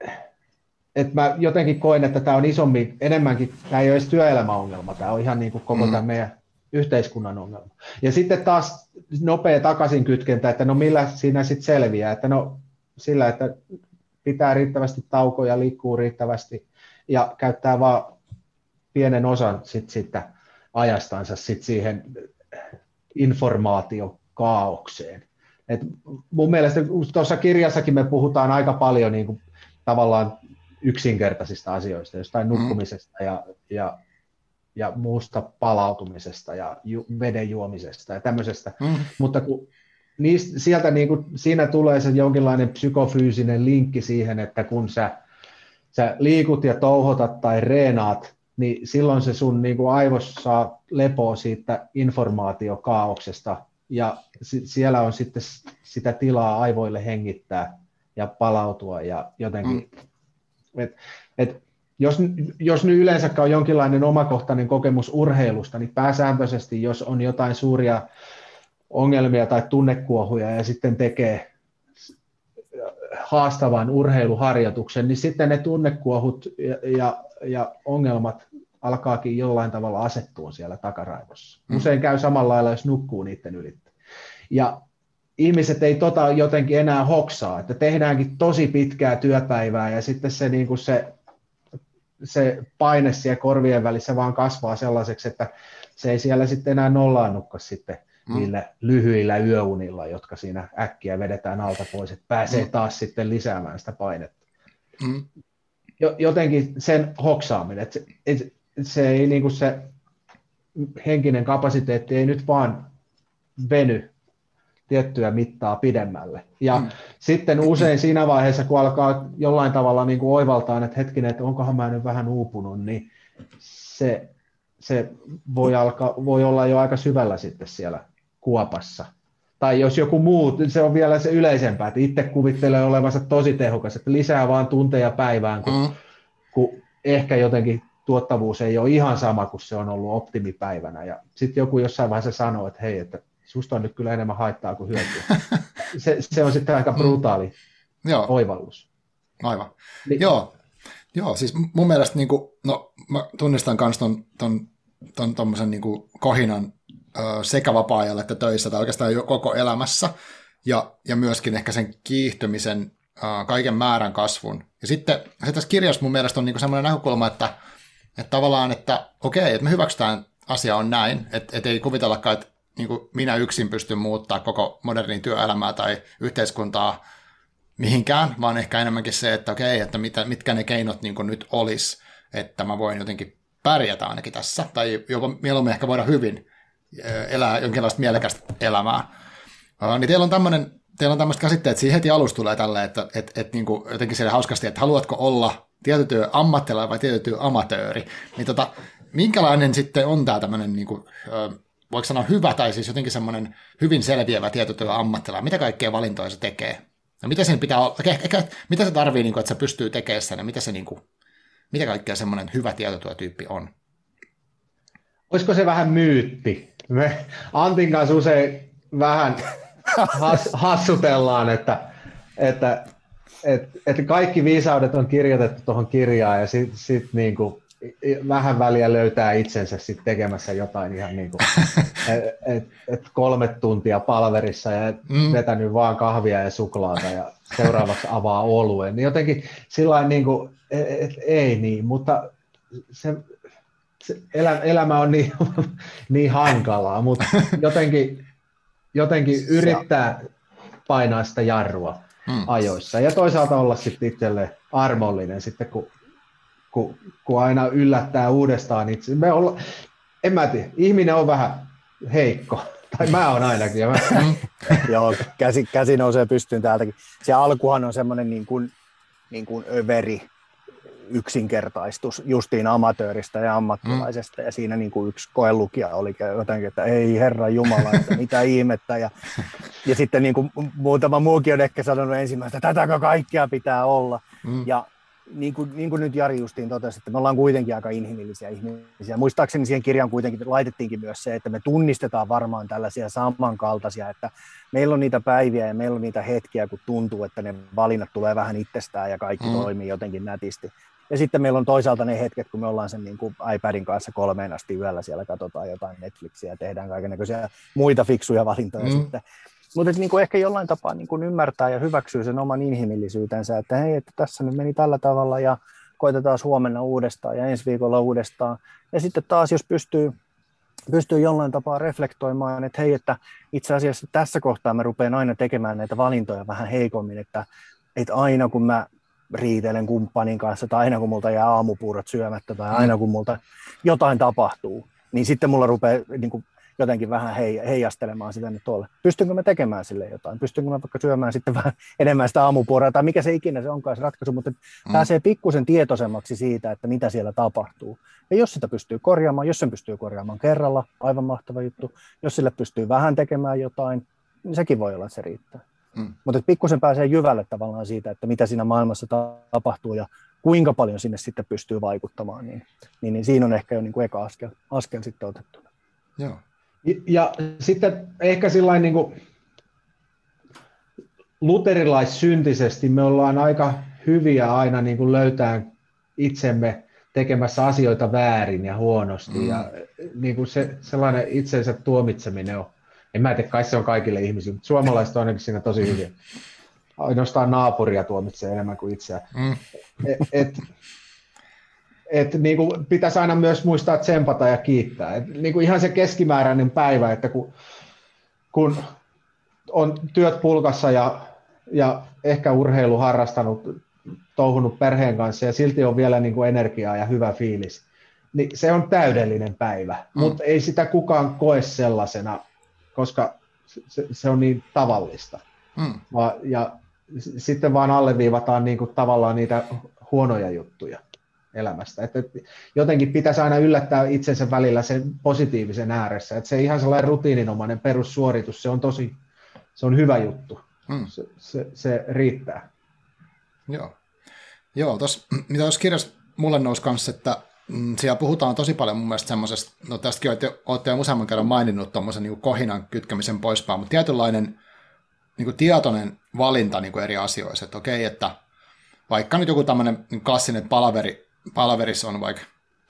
et mä jotenkin koen, että tämä on isommin, enemmänkin, tämä ei ole edes työelämäongelma, tämä on ihan niin kuin koko hmm. tämä meidän yhteiskunnan ongelma. Ja sitten taas nopea takaisin kytkentä, että no millä siinä sitten selviää, että no sillä, että pitää riittävästi taukoja, liikkuu riittävästi ja käyttää vaan pienen osan sit sitä ajastansa sit siihen informaatiokaaukseen. Et mun mielestä tuossa kirjassakin me puhutaan aika paljon niin kuin, tavallaan yksinkertaisista asioista, jostain mm. nukkumisesta ja, ja, ja muusta palautumisesta ja ju, veden juomisesta ja tämmöisestä. Mm. Mutta kun niistä, sieltä niin kuin, siinä tulee se jonkinlainen psykofyysinen linkki siihen, että kun sä sä liikut ja touhotat tai reenaat, niin silloin se sun niin kuin aivos saa lepoa siitä informaatiokaauksesta, ja siellä on sitten sitä tilaa aivoille hengittää ja palautua ja jotenkin, mm. et, et, jos, jos nyt yleensä on jonkinlainen omakohtainen kokemus urheilusta, niin pääsääntöisesti, jos on jotain suuria ongelmia tai tunnekuohuja ja sitten tekee haastavan urheiluharjoituksen, niin sitten ne tunnekuohut ja, ja, ja ongelmat alkaakin jollain tavalla asettua siellä takaraivossa. Mm. Usein käy samalla lailla, jos nukkuu niiden ylittä. Ja ihmiset ei tota jotenkin enää hoksaa, että tehdäänkin tosi pitkää työpäivää ja sitten se, niin kuin se, se paine siellä korvien välissä vaan kasvaa sellaiseksi, että se ei siellä sitten enää nollaannukka sitten mm. niillä lyhyillä yöunilla, jotka siinä äkkiä vedetään alta pois, että pääsee mm. taas sitten lisäämään sitä painetta. Mm. Jotenkin sen hoksaaminen, että se ei niin kuin se henkinen kapasiteetti ei nyt vaan veny tiettyä mittaa pidemmälle. Ja mm. sitten usein siinä vaiheessa, kun alkaa jollain tavalla niin kuin oivaltaa, että hetkinen, että onkohan mä nyt vähän uupunut, niin se, se voi, alkaa, voi olla jo aika syvällä sitten siellä kuopassa. Tai jos joku muu, se on vielä se yleisempää, että itse kuvittelee olevansa tosi tehokas, että lisää vaan tunteja päivään, kun, mm. kun ehkä jotenkin tuottavuus ei ole ihan sama kuin se on ollut optimipäivänä. Ja sitten joku jossain vaiheessa sanoo, että hei, että susta on nyt kyllä enemmän haittaa kuin hyötyä. se, se on sitten aika brutaali mm. Joo. oivallus. Aivan. Niin. Joo. Joo, siis mun mielestä niin kuin, no, mä tunnistan myös ton, ton, ton, ton niin kuin kohinan sekä vapaa-ajalla että töissä tai oikeastaan jo koko elämässä, ja, ja myöskin ehkä sen kiihtymisen, kaiken määrän kasvun. Ja sitten se tässä kirjassa mun mielestä on niinku semmoinen näkökulma, että, että tavallaan, että okei, että me hyväksytään asia on näin, että, että ei kuvitellakaan, että niin kuin minä yksin pystyn muuttaa koko modernin työelämää tai yhteiskuntaa mihinkään, vaan ehkä enemmänkin se, että okei, että mitä, mitkä ne keinot niin nyt olisi, että mä voin jotenkin pärjätä ainakin tässä, tai jopa mieluummin ehkä voida hyvin, elää jonkinlaista mielekästä elämää. Niin teillä on tämmöinen teillä on tämmöistä käsitteet, että siinä heti alussa tulee tälle, että et, et, niin kuin jotenkin siellä hauskasti, että haluatko olla tietotyö ammattilainen vai tietotyö amatööri, niin tota, minkälainen sitten on tämä tämmöinen, niin kuin, voiko sanoa hyvä tai siis jotenkin semmoinen hyvin selviävä tietotyö ammattilainen, mitä kaikkea valintoja se tekee? Ja mitä sen pitää olla, ehkä, mitä se tarvii, niin kuin, että se pystyy tekemään sen, ja mitä, se, niin kuin, mitä kaikkea semmoinen hyvä tietotyötyyppi on? Olisiko se vähän myytti? Me Antin kanssa usein vähän has, hassutellaan, että, että, että, että kaikki viisaudet on kirjoitettu tuohon kirjaan ja sitten sit niin kuin vähän väliä löytää itsensä sitten tekemässä jotain ihan niin kuin, et, et, et kolme tuntia palverissa ja mm. vetänyt vaan kahvia ja suklaata ja seuraavaksi avaa oluen. Niin jotenkin sillä niin kuin, et, et, ei niin, mutta se, se elä, elämä on niin, niin hankalaa, mutta jotenkin, jotenkin yrittää painaa sitä jarrua mm. ajoissa ja toisaalta olla sitten itselle armollinen sitten, kun kun, kun aina yllättää uudestaan itse. Me olla, en mä tiedä, ihminen on vähän heikko, tai mä oon ainakin. Mä... Joo, käsi, käsi nousee pystyyn täältäkin. Se alkuhan on semmoinen niin kuin, niin kuin överi yksinkertaistus justiin amatööristä ja ammattilaisesta, mm. ja siinä niin kuin yksi koelukija oli jotenkin, että ei herra Jumala, että mitä ihmettä, ja, ja sitten niin kuin muutama muukin on ehkä sanonut ensimmäistä, että tätäkö kaikkea pitää olla, mm. ja niin kuin, niin kuin nyt Jari justiin totesi, että me ollaan kuitenkin aika inhimillisiä ihmisiä. Muistaakseni siihen kirjaan kuitenkin laitettiinkin myös se, että me tunnistetaan varmaan tällaisia samankaltaisia, että meillä on niitä päiviä ja meillä on niitä hetkiä, kun tuntuu, että ne valinnat tulee vähän itsestään ja kaikki mm. toimii jotenkin nätisti. Ja sitten meillä on toisaalta ne hetket, kun me ollaan sen niin kuin iPadin kanssa kolmeen asti yöllä siellä katsotaan jotain Netflixiä ja tehdään kaikenlaisia muita fiksuja valintoja mm. sitten. Mutta niin ehkä jollain tapaa niin kuin ymmärtää ja hyväksyy sen oman inhimillisyytensä, että hei, että tässä nyt meni tällä tavalla ja koitetaan huomenna uudestaan ja ensi viikolla uudestaan. Ja sitten taas, jos pystyy, pystyy jollain tapaa reflektoimaan, että hei, että itse asiassa tässä kohtaa mä rupean aina tekemään näitä valintoja vähän heikommin, että, että aina kun mä riitelen kumppanin kanssa tai aina kun multa jää aamupuurot syömättä tai aina kun multa jotain tapahtuu, niin sitten mulla rupeaa niin kuin jotenkin vähän heijastelemaan sitä nyt tuolle. Pystynkö mä tekemään sille jotain? Pystynkö mä vaikka syömään sitten vähän enemmän sitä aamupuoraa tai mikä se ikinä se onkaan se ratkaisu, mutta mm. pääsee pikkusen tietoisemmaksi siitä, että mitä siellä tapahtuu. Ja jos sitä pystyy korjaamaan, jos sen pystyy korjaamaan kerralla, aivan mahtava juttu. Jos sille pystyy vähän tekemään jotain, niin sekin voi olla, että se riittää. Mm. Mutta pikkusen pääsee jyvälle tavallaan siitä, että mitä siinä maailmassa tapahtuu ja kuinka paljon sinne sitten pystyy vaikuttamaan, niin, niin, niin siinä on ehkä jo niin kuin eka askel, askel sitten otettu. Joo. Ja sitten ehkä sillä niin kuin luterilaissyntisesti me ollaan aika hyviä aina niin kuin löytää itsemme tekemässä asioita väärin ja huonosti. Mm. Ja niin kuin se, sellainen itsensä tuomitseminen on, en mä tiedä, kai se on kaikille ihmisille, mutta suomalaiset on ainakin siinä tosi hyviä. Ainoastaan naapuria tuomitsee enemmän kuin itseään. Mm. Et, et, että niin kuin pitäisi aina myös muistaa tsempata ja kiittää. Et niin kuin ihan se keskimääräinen päivä, että kun, kun on työt pulkassa ja, ja ehkä urheilu harrastanut, touhunut perheen kanssa ja silti on vielä niin kuin energiaa ja hyvä fiilis, niin se on täydellinen päivä, mm. mutta ei sitä kukaan koe sellaisena, koska se, se on niin tavallista. Mm. Va, ja sitten vaan alleviivataan niin kuin tavallaan niitä huonoja juttuja elämästä. Että jotenkin pitäisi aina yllättää itsensä välillä sen positiivisen ääressä. Että se ihan sellainen rutiininomainen perussuoritus, se on tosi, se on hyvä juttu. Hmm. Se, se, se, riittää. Joo. Joo, tos, mitä tuossa kirjassa mulle nousi kanssa, että mm, siellä puhutaan tosi paljon mun mielestä semmoisesta, no tästäkin olette, olette jo useamman kerran maininnut tuommoisen niin kohinan kytkemisen poispäin, mutta tietynlainen niin kuin tietoinen valinta niin kuin eri asioissa, että okei, että vaikka nyt joku tämmöinen klassinen palaveri palaverissa on vaikka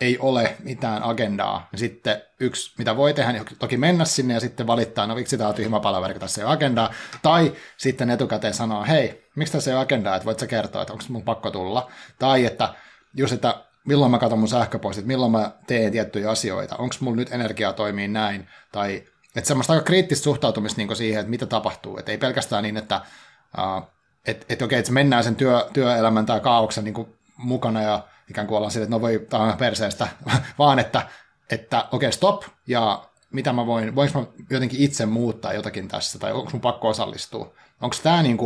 ei ole mitään agendaa, niin sitten yksi, mitä voi tehdä, niin toki mennä sinne ja sitten valittaa, no miksi tämä on tyhmä palaveri, tässä ei ole agendaa, tai sitten etukäteen sanoa, hei, miksi tässä ei ole agendaa, että voit sä kertoa, että onko mun pakko tulla, tai että just, että milloin mä katson mun sähköpostit, milloin mä teen tiettyjä asioita, onko mulla nyt energiaa toimii näin, tai että semmoista aika kriittistä suhtautumista niin siihen, että mitä tapahtuu, että ei pelkästään niin, että uh, et, et okei, että mennään sen työ, työelämän tai kaauksen niin mukana ja ikään kuin ollaan sille, että no voi, tämä on perseestä, vaan että, että okei, okay, stop, ja mitä mä voin, voinko mä jotenkin itse muuttaa jotakin tässä, tai onko mun pakko osallistua? Onko tämä niin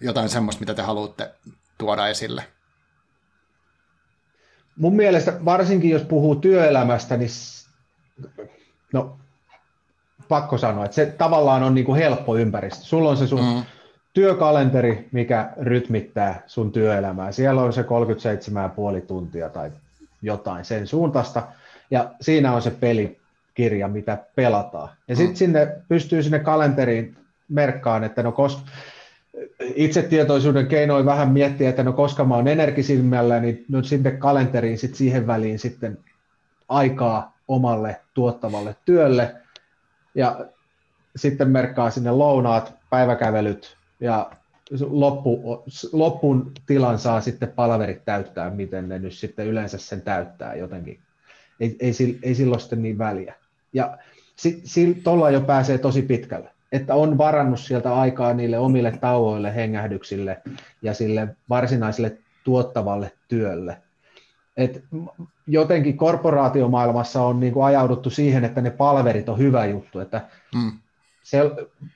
jotain semmoista, mitä te haluatte tuoda esille? Mun mielestä varsinkin, jos puhuu työelämästä, niin no, pakko sanoa, että se tavallaan on niin kuin helppo ympäristö. Sulla on se sun mm työkalenteri, mikä rytmittää sun työelämää. Siellä on se 37,5 tuntia tai jotain sen suuntaista, ja siinä on se pelikirja, mitä pelataan. Ja sitten mm. sinne pystyy sinne kalenteriin merkkaan, että no kos, itsetietoisuuden keinoin vähän miettiä, että no koska mä oon energisimmällä, niin nyt sitten kalenteriin sit siihen väliin sitten aikaa omalle tuottavalle työlle ja sitten merkkaa sinne lounaat, päiväkävelyt ja loppu, loppun tilan saa sitten palaverit täyttää, miten ne nyt sitten yleensä sen täyttää jotenkin. Ei, ei, ei silloin sitten niin väliä. Ja tuolla jo pääsee tosi pitkälle, että on varannut sieltä aikaa niille omille tauoille, hengähdyksille ja sille varsinaiselle tuottavalle työlle. Et jotenkin korporaatiomaailmassa on niin kuin ajauduttu siihen, että ne palverit on hyvä juttu, että mm. se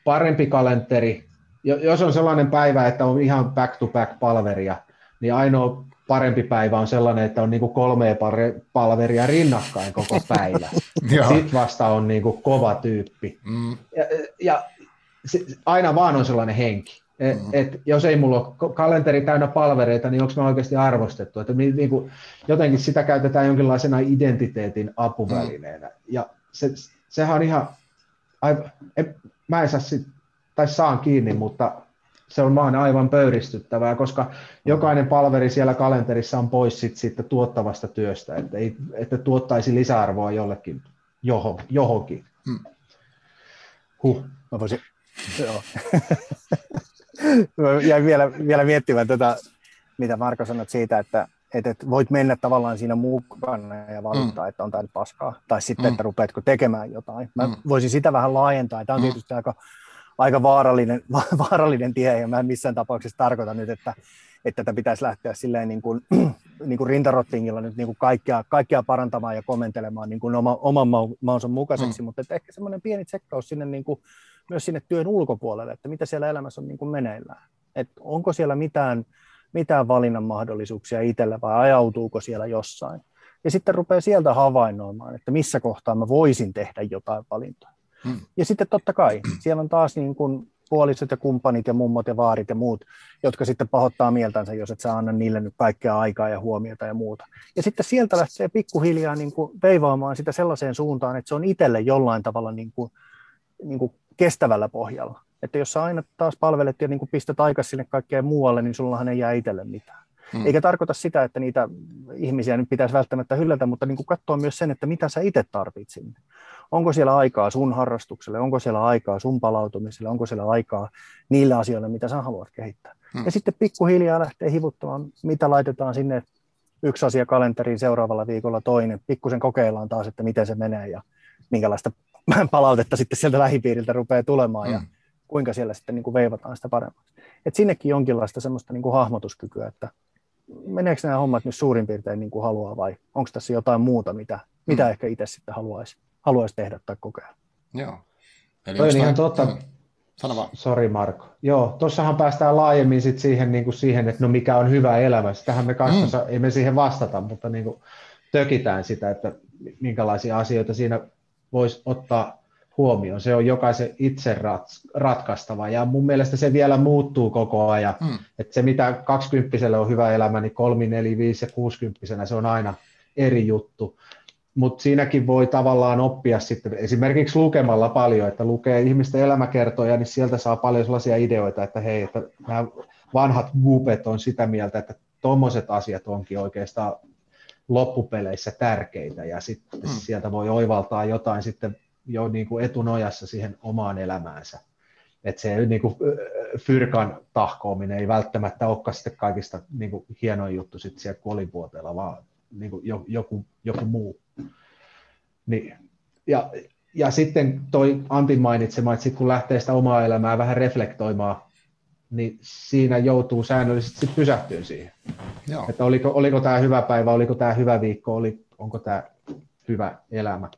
parempi kalenteri, jos on sellainen päivä, että on ihan back-to-back palveria, niin ainoa parempi päivä on sellainen, että on niin kuin kolme palveria rinnakkain koko päivä. Sitten vasta on niin kuin kova tyyppi. Mm. Ja, ja se, aina vaan on sellainen henki. Et, mm. et jos ei mulla ole kalenteri täynnä palvereita, niin onko me oikeasti arvostettu? Että mi, niin kuin, jotenkin sitä käytetään jonkinlaisena identiteetin apuvälineenä. Mm. Ja se, sehän on ihan, aivan, en, mä en saa sit, tai saan kiinni, mutta se on vaan aivan pöyristyttävää, koska jokainen palveri siellä kalenterissa on pois sit, siitä tuottavasta työstä, että, ei, että tuottaisi lisäarvoa jollekin johon, johonkin. Hmm. Huh. Mä voisin, joo. Mä jäin vielä, vielä miettimään tätä, mitä Marko sanoi siitä, että, että, että voit mennä tavallaan siinä mukana ja valittaa, mm. että on tämä paskaa. Tai sitten, mm. että rupeatko tekemään jotain. Mä mm. voisin sitä vähän laajentaa. Tämä on mm. tietysti aika, aika vaarallinen, vaarallinen tie, ja mä en missään tapauksessa tarkoita nyt, että, että tätä pitäisi lähteä silleen niin kuin, niin kuin rintarottingilla nyt niin kuin kaikkea, kaikkea parantamaan ja komentelemaan niin kuin oma, oman maunsa mukaiseksi, mm. mutta että ehkä semmoinen pieni tsekkaus sinne niin kuin, myös sinne työn ulkopuolelle, että mitä siellä elämässä on niin kuin meneillään. Et onko siellä mitään, mitään valinnan mahdollisuuksia itselle vai ajautuuko siellä jossain. Ja sitten rupeaa sieltä havainnoimaan, että missä kohtaa mä voisin tehdä jotain valintoja. Ja sitten totta kai, siellä on taas niin kuin puolisot ja kumppanit ja mummot ja vaarit ja muut, jotka sitten pahoittaa mieltänsä, jos et saa anna niille nyt kaikkea aikaa ja huomiota ja muuta. Ja sitten sieltä lähtee pikkuhiljaa niin kuin veivaamaan sitä sellaiseen suuntaan, että se on itselle jollain tavalla niin kuin, niin kuin kestävällä pohjalla. Että jos sä aina taas palvelet ja niin kuin pistät aika sinne kaikkeen muualle, niin sullahan ei jää itselle mitään. Hmm. Eikä tarkoita sitä, että niitä ihmisiä nyt pitäisi välttämättä hylätä, mutta niin kuin katsoa myös sen, että mitä sä itse tarvitset sinne. Onko siellä aikaa sun harrastukselle, onko siellä aikaa sun palautumiselle, onko siellä aikaa niille asioille, mitä sä haluat kehittää. Hmm. Ja sitten pikkuhiljaa lähtee hivuttamaan, mitä laitetaan sinne yksi asia kalenteriin seuraavalla viikolla toinen. Pikkusen kokeillaan taas, että miten se menee ja minkälaista palautetta sitten sieltä lähipiiriltä rupeaa tulemaan mm. ja kuinka siellä sitten niin kuin veivataan sitä paremmaksi. Et sinnekin jonkinlaista semmoista niin kuin hahmotuskykyä, että meneekö nämä hommat nyt suurin piirtein niin kuin haluaa vai onko tässä jotain muuta, mitä, mm. mitä ehkä itse sitten haluaisi, haluaisi tehdä tai kokea. Joo. Eli Toi on ihan totta. Mm. Sano vaan. Sori Marko. Joo, tuossahan päästään laajemmin sit siihen, niin kuin siihen, että no mikä on hyvä elämä. Sitähän me kanssa, mm. ei me siihen vastata, mutta niin kuin tökitään sitä, että minkälaisia asioita siinä voisi ottaa huomioon. Se on jokaisen itse rat- ratkaistava ja mun mielestä se vielä muuttuu koko ajan. Mm. Että se mitä 20 on hyvä elämä, niin 3, 4, 5 ja 60 se on aina eri juttu. Mutta siinäkin voi tavallaan oppia sitten esimerkiksi lukemalla paljon, että lukee ihmisten elämäkertoja, niin sieltä saa paljon sellaisia ideoita, että hei, että nämä vanhat gupet on sitä mieltä, että tuommoiset asiat onkin oikeastaan loppupeleissä tärkeitä ja sitten hmm. sieltä voi oivaltaa jotain sitten jo niin kuin etunojassa siihen omaan elämäänsä. Että se niin kuin, fyrkan tahkoaminen ei välttämättä olekaan sitten kaikista niin kuin, hienoin juttu sitten siellä kuolinpuoteella, vaan niin kuin, joku, joku muu. Niin, ja, ja sitten toi Antin mainitsema, että sit kun lähtee sitä omaa elämää vähän reflektoimaan, niin siinä joutuu säännöllisesti sit pysähtyä siihen. Joo. Että oliko, oliko tämä hyvä päivä, oliko tämä hyvä viikko, oli, onko tämä hyvä elämä.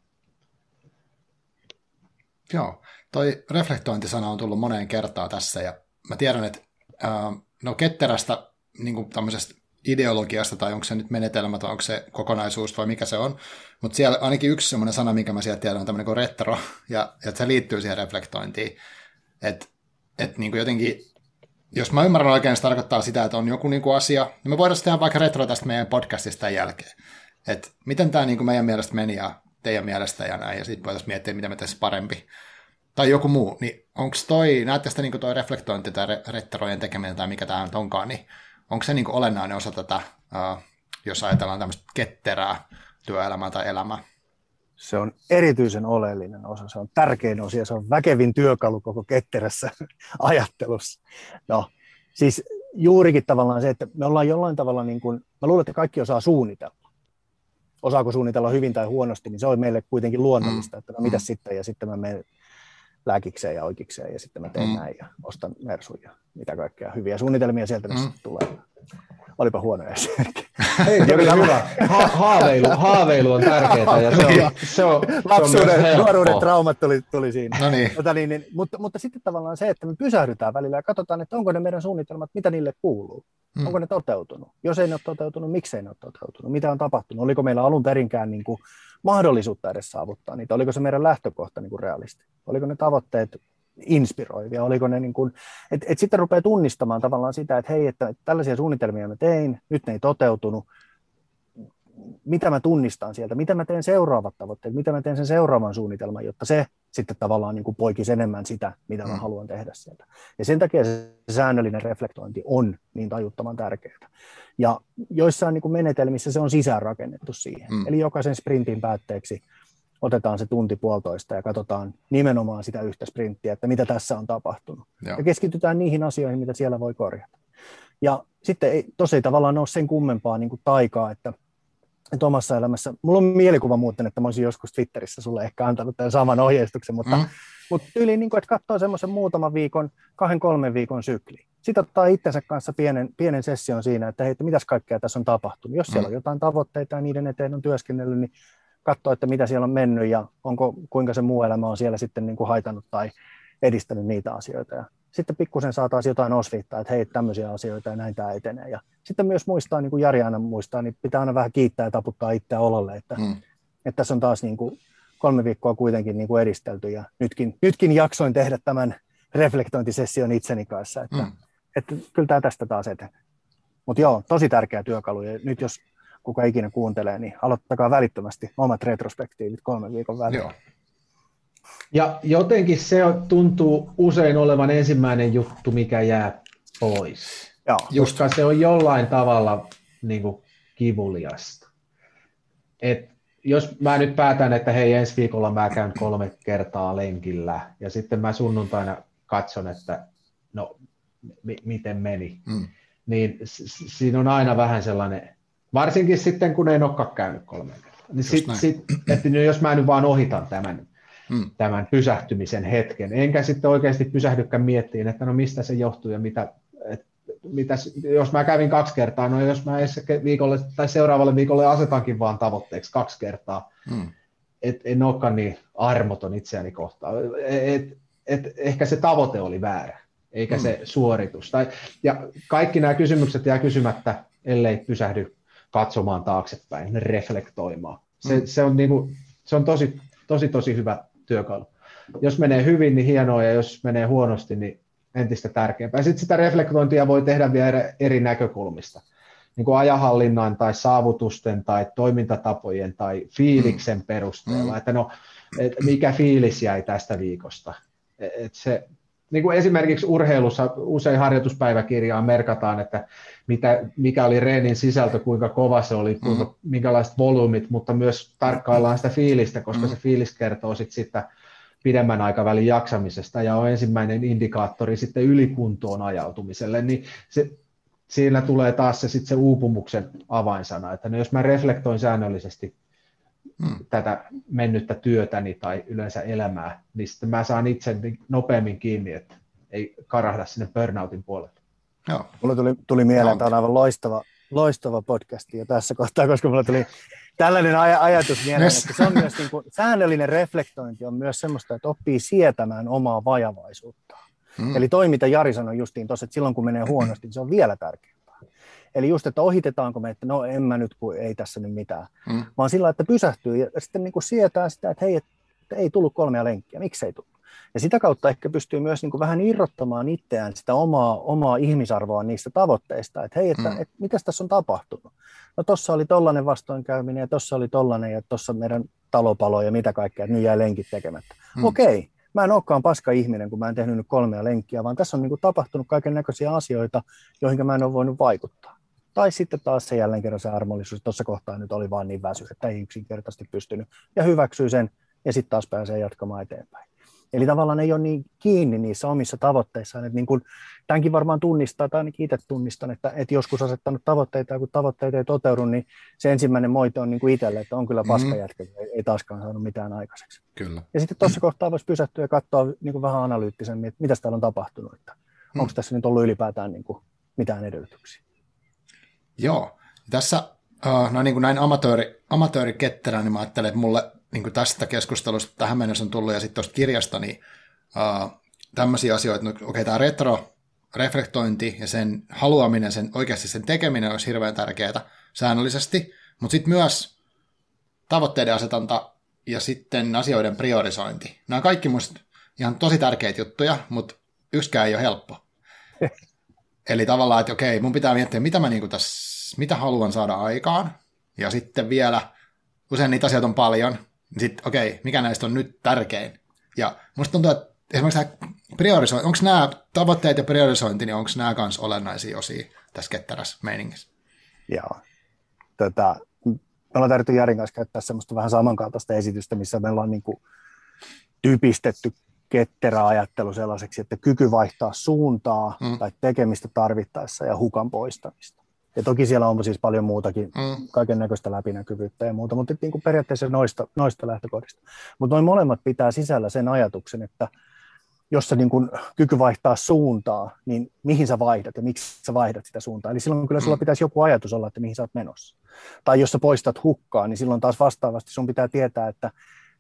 Joo, toi reflektointisana on tullut moneen kertaan tässä ja mä tiedän, että äh, no ketterästä niin tämmöisestä ideologiasta tai onko se nyt menetelmä tai onko se kokonaisuus vai mikä se on, mutta siellä ainakin yksi semmoinen sana, mikä mä sieltä tiedän, on tämmöinen kuin retro ja, ja se liittyy siihen reflektointiin, että et niin jotenkin jos mä ymmärrän oikein, se tarkoittaa sitä, että on joku niin kuin asia, niin me voidaan tehdä vaikka retro tästä meidän podcastista jälkeen. Et miten tämä niin kuin meidän mielestä meni ja teidän mielestä ja näin, ja sitten voitaisiin miettiä, mitä me tehdään parempi. tai joku muu, niin onko toi, näette sitä niin toi reflektointi tai retterojen tekeminen tai mikä tämä nyt onkaan, niin onko se niin olennainen osa tätä, uh, jos ajatellaan tämmöistä ketterää työelämää tai elämää? Se on erityisen oleellinen osa, se on tärkein osa se on väkevin työkalu koko ketterässä ajattelussa. No, siis juurikin tavallaan se, että me ollaan jollain tavalla, niin kuin, mä luulen, että kaikki osaa suunnitella. Osaako suunnitella hyvin tai huonosti, niin se on meille kuitenkin luonnollista, mm. että no mitä mm. sitten, ja sitten mä menen lääkikseen ja oikeikseen, ja sitten mä teen mm. näin, ja ostan Mersun, ja mitä kaikkea hyviä suunnitelmia sieltä mm. tulee olipa huono esimerkki. Ei, oli hyvä. Ha- haaveilu, haaveilu on tärkeää. Ja se on, se on, Lapsuuden, se on nuoruuden traumat tuli, tuli siinä. No niin. Tota niin, niin, mutta, mutta sitten tavallaan se, että me pysähdytään välillä ja katsotaan, että onko ne meidän suunnitelmat, mitä niille kuuluu. Hmm. Onko ne toteutunut? Jos ei ne ole toteutunut, miksei ne ole toteutunut? Mitä on tapahtunut? Oliko meillä alun perinkään niin kuin mahdollisuutta edes saavuttaa niitä? Oliko se meidän lähtökohta niin kuin realisti? Oliko ne tavoitteet inspiroivia? Oliko ne niin kuin, et, et sitten rupeaa tunnistamaan tavallaan sitä, että hei, että tällaisia suunnitelmia mä tein, nyt ne ei toteutunut, mitä mä tunnistan sieltä, mitä mä teen seuraavat tavoitteet, mitä mä teen sen seuraavan suunnitelman, jotta se sitten tavallaan niin kuin poikisi enemmän sitä, mitä mä mm. haluan tehdä sieltä. Ja sen takia se säännöllinen reflektointi on niin tajuttoman tärkeää. Ja joissain niin kuin menetelmissä se on sisäänrakennettu siihen. Mm. Eli jokaisen sprintin päätteeksi otetaan se tunti puolitoista ja katsotaan nimenomaan sitä yhtä sprinttiä, että mitä tässä on tapahtunut. Joo. Ja keskitytään niihin asioihin, mitä siellä voi korjata. Ja sitten ei, tosi tavallaan ole sen kummempaa niin kuin taikaa, että, että omassa elämässä, mulla on mielikuva muuten, että mä olisin joskus Twitterissä sulle ehkä antanut tämän saman ohjeistuksen, mutta, mm. mutta tyyliin, niin kuin, että katsoo semmoisen muutaman viikon, kahden, kolmen viikon sykli. Sitten ottaa itsensä kanssa pienen, pienen session siinä, että hei, että mitäs kaikkea tässä on tapahtunut. Jos siellä mm. on jotain tavoitteita ja niiden eteen on työskennellyt, niin katsoa, että mitä siellä on mennyt ja onko, kuinka se muu elämä on siellä sitten niin kuin haitannut tai edistänyt niitä asioita. Ja sitten pikkusen saataisiin jotain osviittaa, että hei, tämmöisiä asioita ja näin tämä etenee. Ja sitten myös muistaa, niin kuin Jari aina muistaa, niin pitää aina vähän kiittää ja taputtaa itseä ololle, että, hmm. että tässä on taas niin kuin kolme viikkoa kuitenkin niin kuin edistelty ja nytkin, nytkin jaksoin tehdä tämän reflektointisession itseni kanssa, että, hmm. että kyllä tämä tästä taas etenee. Mutta joo, tosi tärkeä työkalu ja nyt jos kuka ikinä kuuntelee, niin aloittakaa välittömästi omat retrospektiivit kolmen viikon välein. Joo. Ja jotenkin se tuntuu usein olevan ensimmäinen juttu, mikä jää pois. Joo, koska just. se on jollain tavalla niin kuin kivuliasta. Et jos mä nyt päätän, että hei ensi viikolla mä käyn kolme kertaa lenkillä ja sitten mä sunnuntaina katson, että no m- miten meni, mm. niin s- siinä on aina vähän sellainen Varsinkin sitten, kun ei olekaan käynyt kolme kertaa. Niin sit, sit, että jos mä nyt vaan ohitan tämän, hmm. tämän pysähtymisen hetken, enkä sitten oikeasti pysähdykään miettiin, että no mistä se johtuu ja mitä, et, mitä, jos mä kävin kaksi kertaa, no jos mä viikolle tai seuraavalle viikolle asetankin vaan tavoitteeksi kaksi kertaa, hmm. et en olekaan niin armoton itseäni kohtaan. Et, et, ehkä se tavoite oli väärä, eikä hmm. se suoritus. Tai, ja kaikki nämä kysymykset jää kysymättä, ellei pysähdy katsomaan taaksepäin, reflektoimaan. Se, mm. se, on, niin kuin, se on tosi, tosi, tosi hyvä työkalu. Jos menee hyvin, niin hienoa, ja jos menee huonosti, niin entistä tärkeämpää. Sitten sitä reflektointia voi tehdä vielä eri näkökulmista, niin kuin ajahallinnan tai saavutusten tai toimintatapojen tai fiiliksen mm. perusteella, mm. että no, et mikä fiilis jäi tästä viikosta. Et se, niin kuin esimerkiksi urheilussa usein harjoituspäiväkirjaan merkataan, että mitä, mikä oli reenin sisältö, kuinka kova se oli, kuinka, mm. minkälaiset volyymit, mutta myös tarkkaillaan sitä fiilistä, koska mm. se fiilis kertoo sit sitä pidemmän aikavälin jaksamisesta ja on ensimmäinen indikaattori sitten ylikuntoon ajautumiselle, niin se, siinä tulee taas se, sit se uupumuksen avainsana, että no jos mä reflektoin säännöllisesti mm. tätä mennyttä työtäni tai yleensä elämää, niin sitten mä saan itse nopeammin kiinni, että ei karahda sinne burnoutin puolelle. Joo. Mulle tuli, tuli mieleen, että on aivan loistava, loistava podcast jo tässä kohtaa, koska mulle tuli tällainen aj- ajatus mieleen, että se on myös niin kuin, säännöllinen reflektointi on myös semmoista, että oppii sietämään omaa vajavaisuutta. Hmm. Eli toi, mitä Jari sanoi justiin tuossa, että silloin kun menee huonosti, niin se on vielä tärkeämpää. Eli just, että ohitetaanko me, että no en mä nyt, kun ei tässä nyt mitään, hmm. vaan sillä, että pysähtyy ja sitten niin kuin sietää sitä, että hei, että ei tullut kolmea lenkkiä, miksei tullut. Ja sitä kautta ehkä pystyy myös niin kuin vähän irrottamaan itseään sitä omaa, omaa ihmisarvoa niistä tavoitteista, että hei, että, mm. että mitäs tässä on tapahtunut. No tuossa oli tollainen vastoinkäyminen ja tuossa oli tollainen ja tuossa meidän talopalo ja mitä kaikkea, että nyt jäi lenkit tekemättä. Mm. Okei, mä en olekaan paska ihminen, kun mä en tehnyt nyt kolmea lenkkiä, vaan tässä on niin kuin tapahtunut kaiken näköisiä asioita, joihin mä en ole voinut vaikuttaa. Tai sitten taas se jälleen kerran se armollisuus, tuossa kohtaa nyt oli vaan niin väsy, että ei yksinkertaisesti pystynyt. Ja hyväksyy sen ja sitten taas pääsee jatkamaan eteenpäin. Eli tavallaan ei ole niin kiinni niissä omissa tavoitteissaan. Että niin kuin, tämänkin varmaan tunnistaa, tai ainakin itse tunnistan, että, että joskus asettanut tavoitteita, ja kun tavoitteet ei toteudu, niin se ensimmäinen moite on niin kuin itselle, että on kyllä mm-hmm. paska jätkä, ei, ei taaskaan saanut mitään aikaiseksi. Kyllä. Ja sitten tuossa kohtaa voisi pysähtyä ja katsoa niin kuin vähän analyyttisemmin, että mitä täällä on tapahtunut, että mm. onko tässä nyt ollut ylipäätään niin kuin mitään edellytyksiä. Joo, tässä uh, no niin kuin näin amatööri, amatööriketterä, niin mä ajattelen, että mulle niin kuin tästä keskustelusta tähän mennessä on tullut ja sitten tuosta kirjasta, niin uh, tämmöisiä asioita, no, okei, okay, tämä retro, reflektointi ja sen haluaminen, sen, oikeasti sen tekeminen olisi hirveän tärkeää säännöllisesti, mutta sitten myös tavoitteiden asetanta ja sitten asioiden priorisointi. Nämä on kaikki musta ihan tosi tärkeitä juttuja, mutta yksikään ei ole helppo. Eli tavallaan, että okei, mun pitää miettiä, mitä mä niinku tässä, mitä haluan saada aikaan, ja sitten vielä, usein niitä asioita on paljon, niin sitten okei, mikä näistä on nyt tärkein. Ja musta tuntuu, että esimerkiksi priorisointi, onko nämä tavoitteet ja priorisointi, niin onko nämä myös olennaisia osia tässä ketterässä meiningissä? Joo. Tätä, me ollaan tarvittu Jarin kanssa käyttää semmoista vähän samankaltaista esitystä, missä me ollaan niin kuin typistetty ketterä ajattelu sellaiseksi, että kyky vaihtaa suuntaa mm. tai tekemistä tarvittaessa ja hukan poistamista. Ja toki siellä on siis paljon muutakin, mm. kaiken näköistä läpinäkyvyyttä ja muuta, mutta niin kuin periaatteessa noista, noista lähtökohdista. Mutta noin molemmat pitää sisällä sen ajatuksen, että jos se niin kuin kyky vaihtaa suuntaa, niin mihin sä vaihdat ja miksi sä vaihdat sitä suuntaa. Eli silloin kyllä sulla mm. pitäisi joku ajatus olla, että mihin sä oot menossa. Tai jos sä poistat hukkaa, niin silloin taas vastaavasti sun pitää tietää, että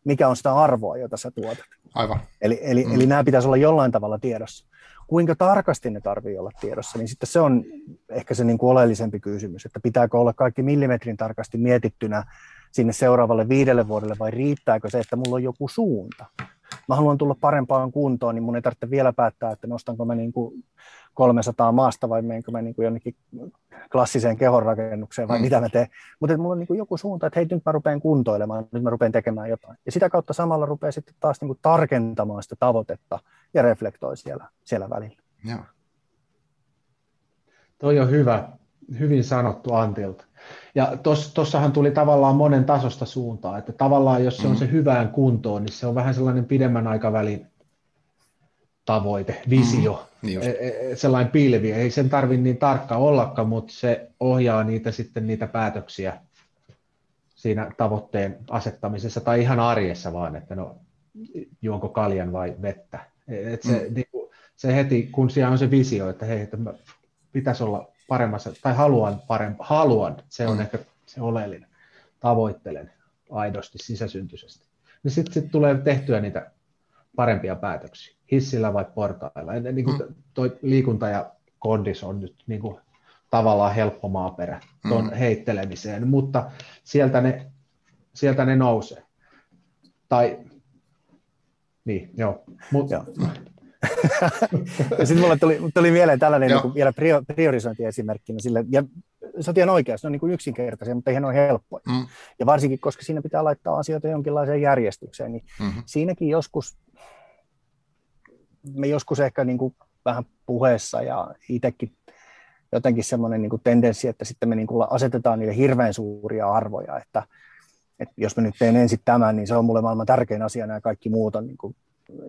mikä on sitä arvoa, jota sä tuotat. Aivan. Eli, eli, mm. eli nämä pitäisi olla jollain tavalla tiedossa. Kuinka tarkasti ne tarvii olla tiedossa, niin sitten se on ehkä se niin kuin oleellisempi kysymys, että pitääkö olla kaikki millimetrin tarkasti mietittynä sinne seuraavalle viidelle vuodelle vai riittääkö se, että mulla on joku suunta mä haluan tulla parempaan kuntoon, niin mun ei tarvitse vielä päättää, että nostanko mä niin kuin 300 maasta vai menenkö mä niin kuin jonnekin klassiseen kehonrakennukseen vai mm. mitä mä teen. Mutta mulla on niin kuin joku suunta, että hei nyt mä rupean kuntoilemaan, nyt mä rupean tekemään jotain. Ja sitä kautta samalla rupeaa sitten taas niin kuin tarkentamaan sitä tavoitetta ja reflektoi siellä, siellä välillä. Joo. Toi on hyvä, hyvin sanottu Antilta. Ja tuossahan tuli tavallaan monen tasosta suuntaa, että tavallaan jos se on mm. se hyvään kuntoon, niin se on vähän sellainen pidemmän aikavälin tavoite, visio, mm, niin e, e, sellainen pilvi. Ei sen tarvitse niin tarkka ollakaan, mutta se ohjaa niitä sitten niitä päätöksiä siinä tavoitteen asettamisessa tai ihan arjessa vaan, että no juonko kaljan vai vettä. E, et se, mm. niin se heti, kun siellä on se visio, että hei, että pitäisi olla paremmassa, tai haluan parempaa, haluan, se on mm. ehkä se oleellinen, tavoittelen aidosti sisäsyntyisesti. Niin sitten sit tulee tehtyä niitä parempia päätöksiä, hissillä vai portailla. Niin kuin mm. toi liikunta ja kondis on nyt niin kuin tavallaan helppo maaperä tuon mm. heittelemiseen, mutta sieltä ne, sieltä ne nousee. Tai, niin, joo. Mut, joo. Ja sitten mulle tuli, tuli mieleen tällainen niin kuin vielä priorisointiesimerkkinä sille, ja sä tiedän oikein, ne on niin kuin yksinkertaisia, mutta eihän ole helppoja. Mm. Ja varsinkin, koska siinä pitää laittaa asioita jonkinlaiseen järjestykseen, niin mm-hmm. siinäkin joskus, me joskus ehkä niin kuin vähän puheessa ja itsekin jotenkin semmoinen niin kuin tendenssi, että sitten me niin kuin asetetaan niille hirveän suuria arvoja, että, että jos mä nyt teen ensin tämän, niin se on mulle maailman tärkein asia, nämä kaikki muut on niin kuin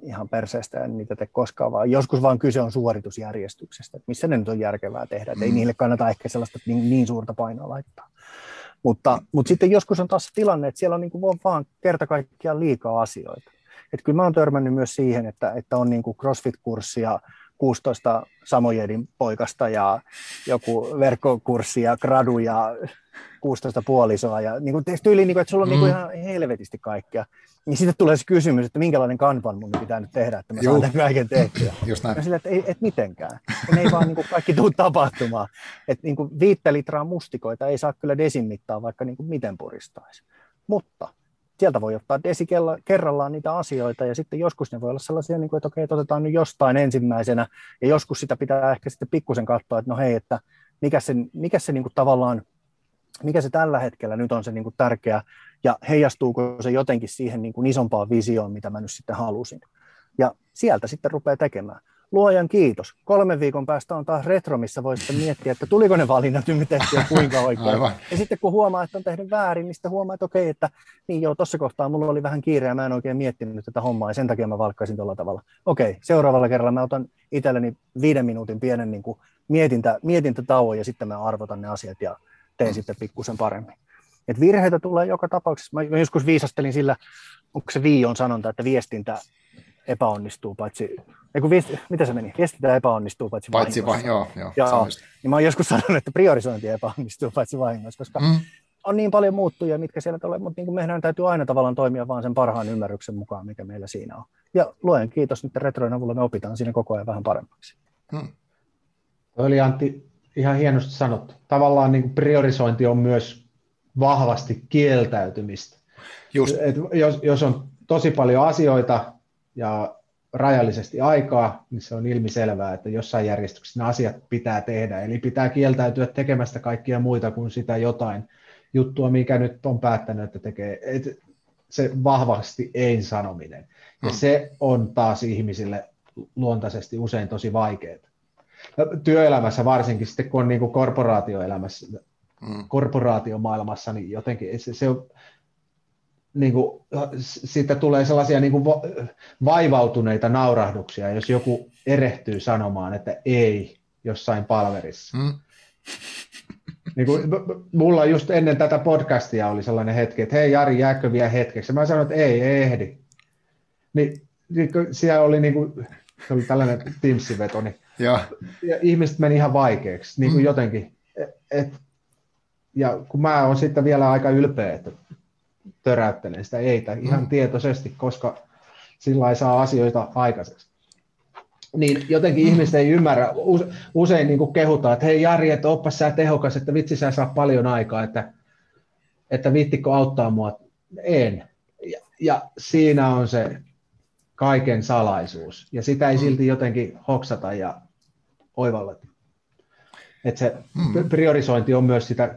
ihan perseestä niitä tee koskaan, vaan joskus vaan kyse on suoritusjärjestyksestä, että missä ne nyt on järkevää tehdä, että ei mm. niille kannata ehkä sellaista niin, niin suurta painoa laittaa. Mutta, mutta sitten joskus on taas se tilanne, että siellä on niin kuin vaan kerta kaikkiaan liikaa asioita. Että kyllä mä oon törmännyt myös siihen, että, että on niin kuin CrossFit-kurssi ja 16 Samojedin poikasta ja joku verkkokurssi ja gradu ja 16 puolisoa ja niin kuin tyyliin, niin kuin, että sulla on niin kuin mm. ihan helvetisti kaikkea. Niin sitten tulee se kysymys, että minkälainen kanvan mun pitää nyt tehdä, että mä saan tämän kaiken tehtyä. Just näin. Ja sillä, että ei, et mitenkään. Ne ei vaan niin kuin kaikki tule tapahtumaan. Että niin kuin viittä litraa mustikoita ei saa kyllä desin vaikka niin kuin miten puristaisi. Mutta sieltä voi ottaa desi kerrallaan niitä asioita ja sitten joskus ne voi olla sellaisia, niin kuin, että okei, että otetaan nyt jostain ensimmäisenä ja joskus sitä pitää ehkä sitten pikkusen katsoa, että no hei, että mikä se, mikä se niin kuin tavallaan, mikä se tällä hetkellä nyt on se niin kuin tärkeä ja heijastuuko se jotenkin siihen niin kuin isompaan visioon, mitä mä nyt sitten halusin. Ja sieltä sitten rupeaa tekemään luojan kiitos. Kolmen viikon päästä on taas retro, missä voi sitten miettiä, että tuliko ne valinnat nyt tehty ja kuinka oikein. Aivan. Ja sitten kun huomaa, että on tehnyt väärin, niin sitten huomaa, että okei, että niin joo, tuossa kohtaa mulla oli vähän kiire ja mä en oikein miettinyt tätä hommaa ja sen takia mä valkkaisin tuolla tavalla. Okei, seuraavalla kerralla mä otan itselleni viiden minuutin pienen niin kuin mietintä, mietintätauon ja sitten mä arvotan ne asiat ja teen mm. sitten pikkusen paremmin. Et virheitä tulee joka tapauksessa. Mä joskus viisastelin sillä, onko se Viion sanonta, että viestintä epäonnistuu, paitsi, ei kun viesti, mitä se meni, viestintä epäonnistuu, paitsi, paitsi vahingossa. Va, joo, joo, joo niin mä oon joskus sanonut, että priorisointi epäonnistuu, paitsi vahingossa, koska mm. on niin paljon muuttuja, mitkä siellä tulee, mutta niin kuin meidän täytyy aina tavallaan toimia vaan sen parhaan ymmärryksen mukaan, mikä meillä siinä on. Ja luen kiitos, että retrojen avulla me opitaan siinä koko ajan vähän paremmaksi. Mm. oli Antti ihan hienosti sanottu. Tavallaan niin priorisointi on myös vahvasti kieltäytymistä. Just. Et jos, jos on tosi paljon asioita, ja rajallisesti aikaa, niin se on ilmiselvää, että jossain järjestyksessä ne asiat pitää tehdä. Eli pitää kieltäytyä tekemästä kaikkia muita kuin sitä jotain juttua, mikä nyt on päättänyt, että tekee. Et se vahvasti ei-sanominen. Ja mm. se on taas ihmisille luontaisesti usein tosi vaikeaa. Työelämässä varsinkin sitten, kun on niin kuin korporaatioelämässä, mm. korporaatiomaailmassa, niin jotenkin se, se on, niin kuin, siitä tulee sellaisia niin kuin vaivautuneita naurahduksia, jos joku erehtyy sanomaan, että ei jossain palverissa. Mm. Niin kuin, mulla just ennen tätä podcastia oli sellainen hetki, että hei Jari, jääkö vielä hetkeksi? Mä sanoin, että ei, ei ehdi. Niin, niin siellä oli, niin kuin, se oli tällainen timssiveto, niin, ja. ja ihmiset meni ihan vaikeaksi, niin kuin mm. jotenkin. Et, et, ja kun mä oon sitten vielä aika ylpeä, että töräyttelen sitä eitä ihan mm. tietoisesti, koska sillä ei saa asioita aikaiseksi. Niin jotenkin mm. ihmiset ei ymmärrä, usein niin kuin kehutaan, että hei Jari, että oppas sä tehokas, että vitsi sä saa paljon aikaa, että, että viittikö auttaa mua. En. Ja, ja siinä on se kaiken salaisuus. Ja sitä ei mm. silti jotenkin hoksata ja oivalleta. Että se mm. priorisointi on myös sitä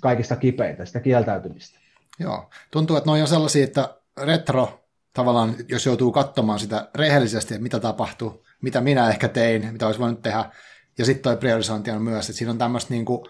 kaikista kipeintä, sitä kieltäytymistä. Joo, tuntuu, että ne on sellaisia, että retro tavallaan, jos joutuu katsomaan sitä rehellisesti, että mitä tapahtuu, mitä minä ehkä tein, mitä olisi voinut tehdä, ja sitten toi priorisointi on myös, että siinä on tämmöistä niinku,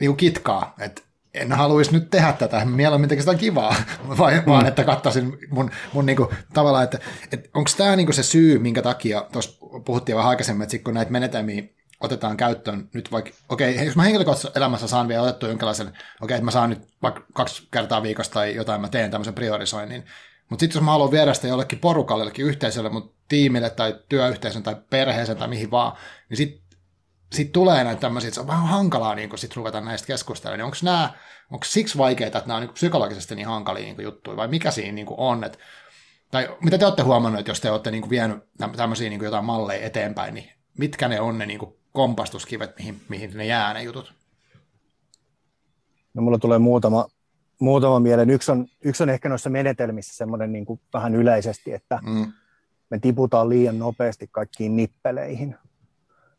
niinku kitkaa, että en haluaisi nyt tehdä tätä, mieluummin tekisi sitä kivaa, vai, mm. vaan että katsaisin mun, mun niinku, tavallaan, että, että onko tämä niinku se syy, minkä takia, tuossa puhuttiin vähän aikaisemmin, että sit kun näitä menetelmiä otetaan käyttöön nyt vaikka, okei, okay, jos mä henkilökohtaisessa elämässä saan vielä otettua jonkinlaisen, okei, okay, että mä saan nyt vaikka kaksi kertaa viikosta tai jotain, mä teen tämmöisen priorisoinnin, mutta sitten jos mä haluan viedä sitä jollekin porukalle, jollekin yhteisölle, mutta tiimille tai työyhteisön tai perheeseen tai mihin vaan, niin sitten sit tulee näitä tämmöisiä, että se on vähän hankalaa niin sit ruveta näistä keskustelemaan. Niin onko nämä, onko siksi vaikeita, että nämä on niin psykologisesti niin hankalia niin juttuja, vai mikä siinä niin on, että tai mitä te olette huomannut, että jos te olette niin vienyt tämmöisiä niin jotain malleja eteenpäin, niin mitkä ne on ne niin kompastuskivet, mihin, mihin ne jää ne jutut? No mulla tulee muutama, muutama mieleen. Yksi on, yksi on ehkä noissa menetelmissä semmoinen niin kuin vähän yleisesti, että mm. me tiputaan liian nopeasti kaikkiin nippeleihin.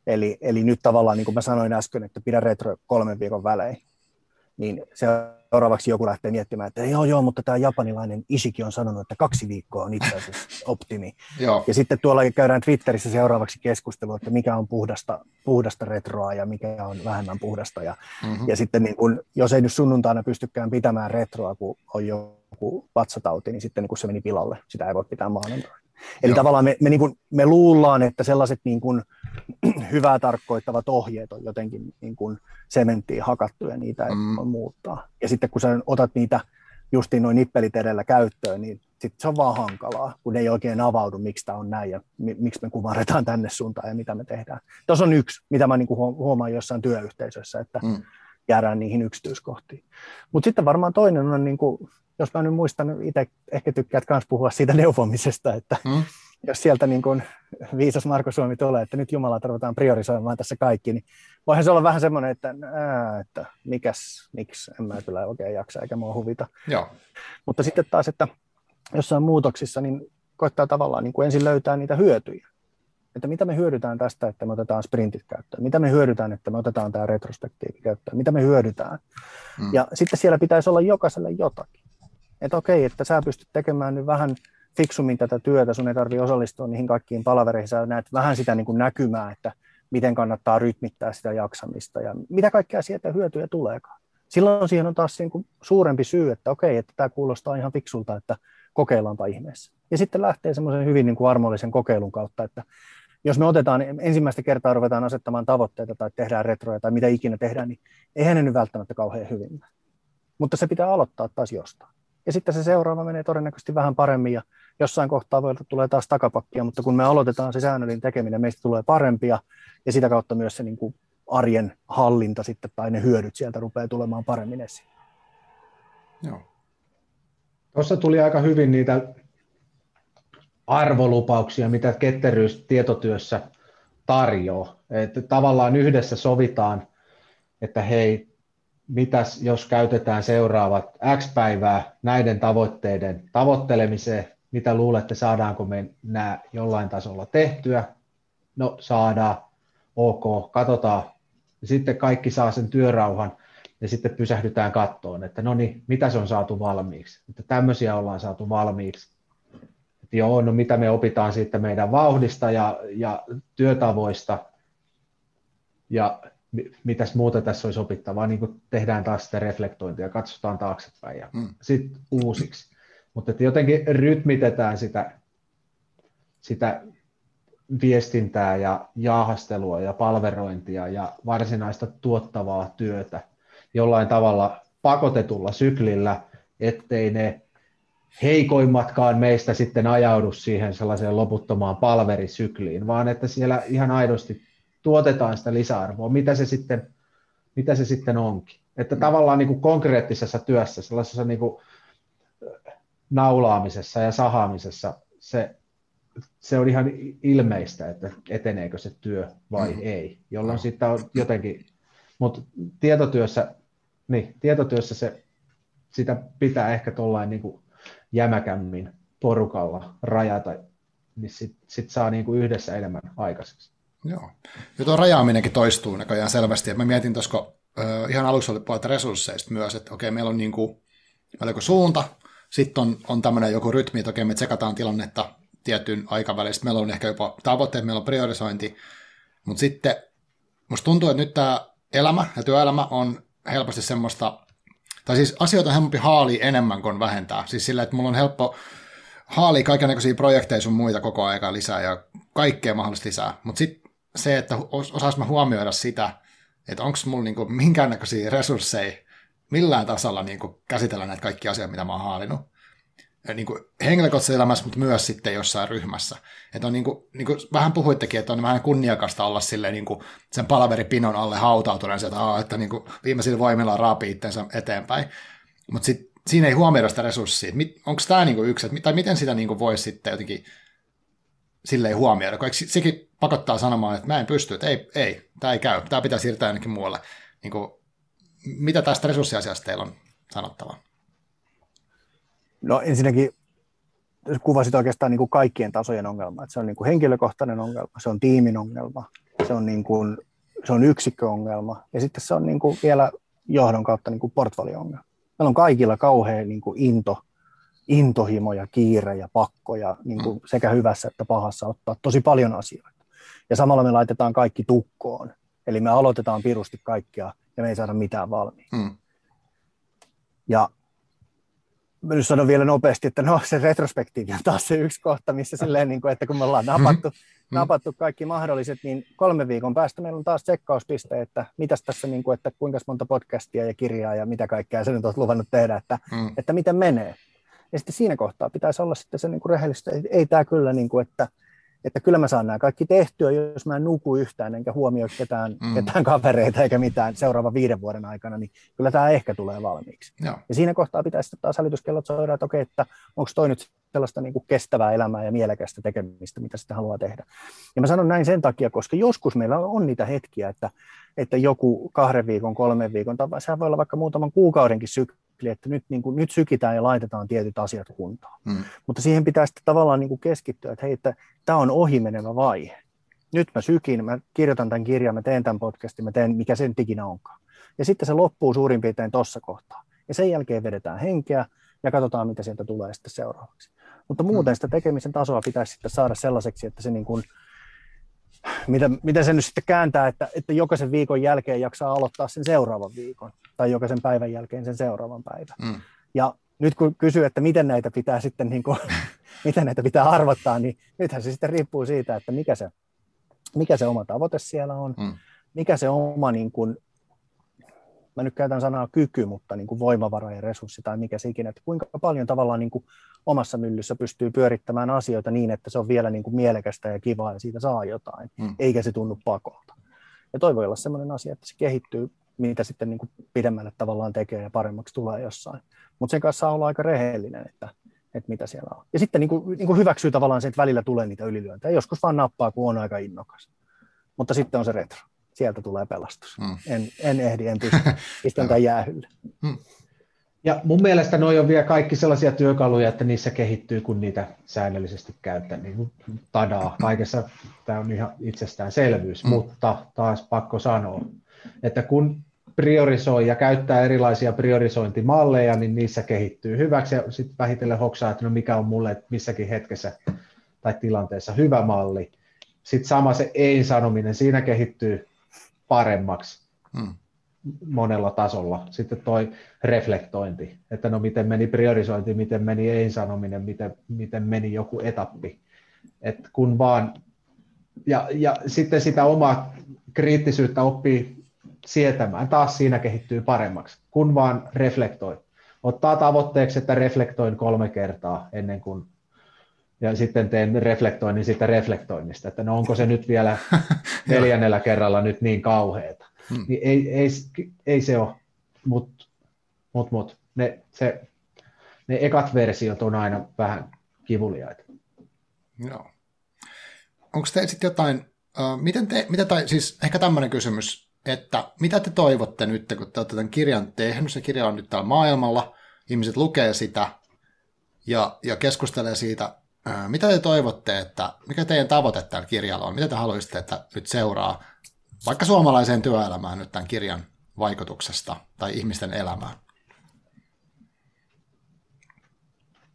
Eli, eli nyt tavallaan, niin kuin mä sanoin äsken, että pidä retro kolmen viikon välein, niin se seuraavaksi joku lähtee miettimään, että joo, joo, mutta tämä japanilainen Ishiki on sanonut, että kaksi viikkoa on itse asiassa optimi. joo. Ja sitten tuolla käydään Twitterissä seuraavaksi keskustelua, että mikä on puhdasta, puhdasta retroa ja mikä on vähemmän puhdasta. Ja, mm-hmm. ja sitten niin kun, jos ei nyt sunnuntaina pystykään pitämään retroa, kun on joku vatsatauti, niin sitten niin kun se meni pilalle. Sitä ei voi pitää maanantaina. Eli Joo. tavallaan me, me, niin kuin, me luullaan, että sellaiset niin kuin, hyvää tarkoittavat ohjeet on jotenkin niin kuin sementtiin hakattu ja niitä ei mm. muuttaa. Ja sitten kun sä otat niitä justiin noin nippelit edellä käyttöön, niin sitten se on vaan hankalaa, kun ei oikein avaudu, miksi tämä on näin ja mi- miksi me kuvaretaan tänne suuntaan ja mitä me tehdään. Tuossa on yksi, mitä mä niin kuin huomaan jossain työyhteisössä, että mm. jäädään niihin yksityiskohtiin. Mutta sitten varmaan toinen on, niin kuin, jos mä nyt muistan, itse ehkä tykkäät myös puhua siitä neuvomisesta, että mm jos sieltä niin kuin viisas Marko Suomi tulee, että nyt Jumala tarvitaan priorisoimaan tässä kaikki, niin voihan se olla vähän semmoinen, että, ää, että mikäs, miksi, en mä kyllä oikein jaksa eikä mua huvita. Joo. Mutta sitten taas, että jossain muutoksissa, niin koittaa tavallaan niin kuin ensin löytää niitä hyötyjä. Että mitä me hyödytään tästä, että me otetaan sprintit käyttöön, mitä me hyödytään, että me otetaan tämä retrospektiivi käyttöön, mitä me hyödytään. Hmm. Ja sitten siellä pitäisi olla jokaiselle jotakin. Että okei, että sä pystyt tekemään nyt vähän fiksummin tätä työtä, sun ei tarvitse osallistua niihin kaikkiin palavereihin, sä näet vähän sitä niin kuin näkymää, että miten kannattaa rytmittää sitä jaksamista ja mitä kaikkea sieltä hyötyjä tuleekaan. Silloin siihen on taas niin kuin suurempi syy, että okei, että tämä kuulostaa ihan fiksulta, että kokeillaanpa ihmeessä. Ja sitten lähtee semmoisen hyvin niin kuin armollisen kokeilun kautta, että jos me otetaan ensimmäistä kertaa ruvetaan asettamaan tavoitteita tai tehdään retroja tai mitä ikinä tehdään, niin eihän ne nyt välttämättä kauhean hyvin. Mutta se pitää aloittaa taas jostain. Ja sitten se seuraava menee todennäköisesti vähän paremmin ja jossain kohtaa voi tulee taas takapakkia, mutta kun me aloitetaan se säännöllinen tekeminen, meistä tulee parempia ja sitä kautta myös se niin kuin arjen hallinta sitten tai ne hyödyt sieltä rupeaa tulemaan paremmin esiin. Joo. Tuossa tuli aika hyvin niitä arvolupauksia, mitä ketteryys tietotyössä tarjoaa. Että tavallaan yhdessä sovitaan, että hei, mitäs jos käytetään seuraavat X päivää näiden tavoitteiden tavoittelemiseen, mitä luulette, saadaanko me nämä jollain tasolla tehtyä? No saadaan, ok, katsotaan. Ja sitten kaikki saa sen työrauhan ja sitten pysähdytään kattoon, että no niin, mitä se on saatu valmiiksi. Että tämmöisiä ollaan saatu valmiiksi. Että joo, no mitä me opitaan siitä meidän vauhdista ja, ja työtavoista ja mitäs muuta tässä olisi opittavaa, niin kuin tehdään taas sitä reflektointia, katsotaan taaksepäin ja mm. sitten uusiksi. Mutta että jotenkin rytmitetään sitä, sitä viestintää ja jaahastelua ja palverointia ja varsinaista tuottavaa työtä jollain tavalla pakotetulla syklillä, ettei ne heikoimmatkaan meistä sitten ajaudu siihen sellaiseen loputtomaan palverisykliin, vaan että siellä ihan aidosti tuotetaan sitä lisäarvoa, mitä se sitten, mitä se sitten onkin. Että mm. tavallaan niin kuin konkreettisessa työssä, sellaisessa niin kuin naulaamisessa ja sahaamisessa se, se on ihan ilmeistä, että eteneekö se työ vai mm. ei, jolloin no. sitten on jotenkin, mutta tietotyössä, niin, tietotyössä se, sitä pitää ehkä tuollain niin kuin jämäkämmin porukalla rajata, niin sitten sit saa niin kuin yhdessä enemmän aikaiseksi. Joo. Ja tuo rajaaminenkin toistuu näköjään selvästi. Mä mietin tuossa ihan alussa oli puolta resursseista myös, että okei, meillä on niin kuin, meillä on suunta, sitten on, on tämmöinen joku rytmi, että okei, me tsekataan tilannetta tietyn aikavälin, sitten meillä on ehkä jopa tavoitteet, meillä on priorisointi, mutta sitten musta tuntuu, että nyt tämä elämä ja työelämä on helposti semmoista, tai siis asioita on helpompi haali enemmän kuin vähentää. Siis sillä, että mulla on helppo haali kaikenlaisia projekteja sun muita koko aika lisää ja kaikkea mahdollista lisää. Mutta sitten se, että osaisi mä huomioida sitä, että onko mulla niinku minkäännäköisiä resursseja millään tasolla niinku käsitellä näitä kaikkia asioita, mitä mä oon haalinut. Niin henkilökohtaisessa elämässä, mutta myös sitten jossain ryhmässä. Että on niin kuin, niin kuin vähän puhuittekin, että on vähän kunniakasta olla silleen niin sen palaveripinon alle hautautuneen, että, että niin viimeisillä voimilla raapi itsensä eteenpäin. Mutta sitten siinä ei huomioida sitä resurssia. Onko tämä niin yksi, tai miten sitä niin voisi sitten jotenkin silleen huomioida, kun sekin pakottaa sanomaan, että mä en pysty, että ei, ei tämä ei käy, tämä pitää siirtää ainakin muualle. Niin kuin, mitä tästä resurssiasiasta teillä on sanottavaa? No ensinnäkin kuvasit oikeastaan niin kuin kaikkien tasojen ongelma. Että se on niin kuin henkilökohtainen ongelma, se on tiimin ongelma, se on, niin kuin, se on yksikköongelma ja sitten se on niin kuin vielä johdon kautta niin kuin portfolio-ongelma. Meillä on kaikilla kauhean niin kuin into intohimo ja kiire ja pakko ja niin kuin mm. sekä hyvässä että pahassa ottaa tosi paljon asioita. Ja samalla me laitetaan kaikki tukkoon. Eli me aloitetaan pirusti kaikkea ja me ei saada mitään valmiiksi. Mm. Ja mä nyt sanon vielä nopeasti, että no se retrospektiivi on taas se yksi kohta, missä silleen, niin kuin, että kun me ollaan napattu, mm-hmm. napattu kaikki mahdolliset, niin kolme viikon päästä meillä on taas tsekkauspiste, että mitäs tässä, niin kuin, että kuinka monta podcastia ja kirjaa ja mitä kaikkea sä nyt oot luvannut tehdä, että, mm. että miten menee. Ja sitten siinä kohtaa pitäisi olla sitten se niin kuin rehellistä, ei, ei tämä kyllä, niin kuin, että, että kyllä mä saan nämä kaikki tehtyä, jos mä en nuku yhtään enkä huomioi ketään, mm. ketään kavereita eikä mitään seuraavan viiden vuoden aikana, niin kyllä tämä ehkä tulee valmiiksi. Joo. Ja siinä kohtaa pitäisi sitten taas hälytyskellot soida, että okei, että onko toi nyt sellaista niin kuin kestävää elämää ja mielekästä tekemistä, mitä sitten haluaa tehdä. Ja mä sanon näin sen takia, koska joskus meillä on niitä hetkiä, että, että joku kahden viikon, kolmen viikon, tai sehän voi olla vaikka muutaman kuukaudenkin sykli, että nyt, niin kuin, nyt sykitään ja laitetaan tietyt asiat kuntoon. Hmm. Mutta siihen pitää sitten tavallaan niin kuin keskittyä, että hei, että tämä on ohimenevä vaihe. Nyt mä sykin, mä kirjoitan tämän kirjan, mä teen tämän podcastin, mä teen mikä sen ikinä onkaan. Ja sitten se loppuu suurin piirtein tuossa kohtaa. Ja sen jälkeen vedetään henkeä ja katsotaan, mitä sieltä tulee sitten seuraavaksi. Mutta muuten mm. sitä tekemisen tasoa pitäisi sitten saada sellaiseksi, että se niin kuin, mitä, mitä se nyt sitten kääntää, että, että jokaisen viikon jälkeen jaksaa aloittaa sen seuraavan viikon tai jokaisen päivän jälkeen sen seuraavan päivän. Mm. Ja nyt kun kysyy, että miten näitä pitää sitten, niin kuin, miten näitä pitää arvottaa, niin nythän se sitten riippuu siitä, että mikä se, mikä se oma tavoite siellä on, mm. mikä se oma niin kuin, mä nyt käytän sanaa kyky, mutta niin kuin voimavara ja resurssi tai mikä se ikinä, että kuinka paljon tavallaan niin kuin omassa myllyssä pystyy pyörittämään asioita niin, että se on vielä niin kuin mielekästä ja kivaa ja siitä saa jotain, mm. eikä se tunnu pakolta. Ja toi voi olla sellainen asia, että se kehittyy, mitä sitten niin kuin pidemmälle tavallaan tekee ja paremmaksi tulee jossain. Mutta sen kanssa saa olla aika rehellinen, että, että mitä siellä on. Ja sitten niin kuin, niin kuin hyväksyy tavallaan se, että välillä tulee niitä ylilyöntejä. Joskus vaan nappaa, kun on aika innokas. Mutta sitten on se retro sieltä tulee pelastus. Mm. En, en ehdi, en pysty, pistän tämän jäähylle. Mm. Ja mun mielestä noi on vielä kaikki sellaisia työkaluja, että niissä kehittyy, kun niitä säännöllisesti käyttää. Niin kuin tadaa, kaikessa tämä on ihan itsestäänselvyys, mm. mutta taas pakko sanoa, että kun priorisoi ja käyttää erilaisia priorisointimalleja, niin niissä kehittyy hyväksi ja sitten vähitellen hoksaa, että no mikä on mulle missäkin hetkessä tai tilanteessa hyvä malli. Sitten sama se ei-sanominen, siinä kehittyy paremmaksi hmm. monella tasolla. Sitten toi reflektointi, että no miten meni priorisointi, miten meni ei-sanominen, miten, miten meni joku etappi. Et kun vaan, ja, ja sitten sitä omaa kriittisyyttä oppii sietämään, taas siinä kehittyy paremmaksi, kun vaan reflektoi. Ottaa tavoitteeksi, että reflektoin kolme kertaa ennen kuin ja sitten teen reflektoinnin siitä reflektoinnista, että no onko se nyt vielä neljännellä kerralla nyt niin kauheeta. Hmm. Niin ei, ei, ei se ole, mutta mut, mut, ne, se, ne ekat versiot on aina vähän kivuliaita. Joo. Onko te sitten jotain, uh, miten te, mitä tai, siis ehkä tämmöinen kysymys, että mitä te toivotte nyt, kun te olette tämän kirjan tehnyt, se kirja on nyt täällä maailmalla, ihmiset lukee sitä ja, ja keskustelee siitä, mitä te toivotte, että mikä teidän tavoite tällä kirjalla on? Mitä te haluaisitte, että nyt seuraa vaikka suomalaiseen työelämään nyt tämän kirjan vaikutuksesta tai ihmisten elämään?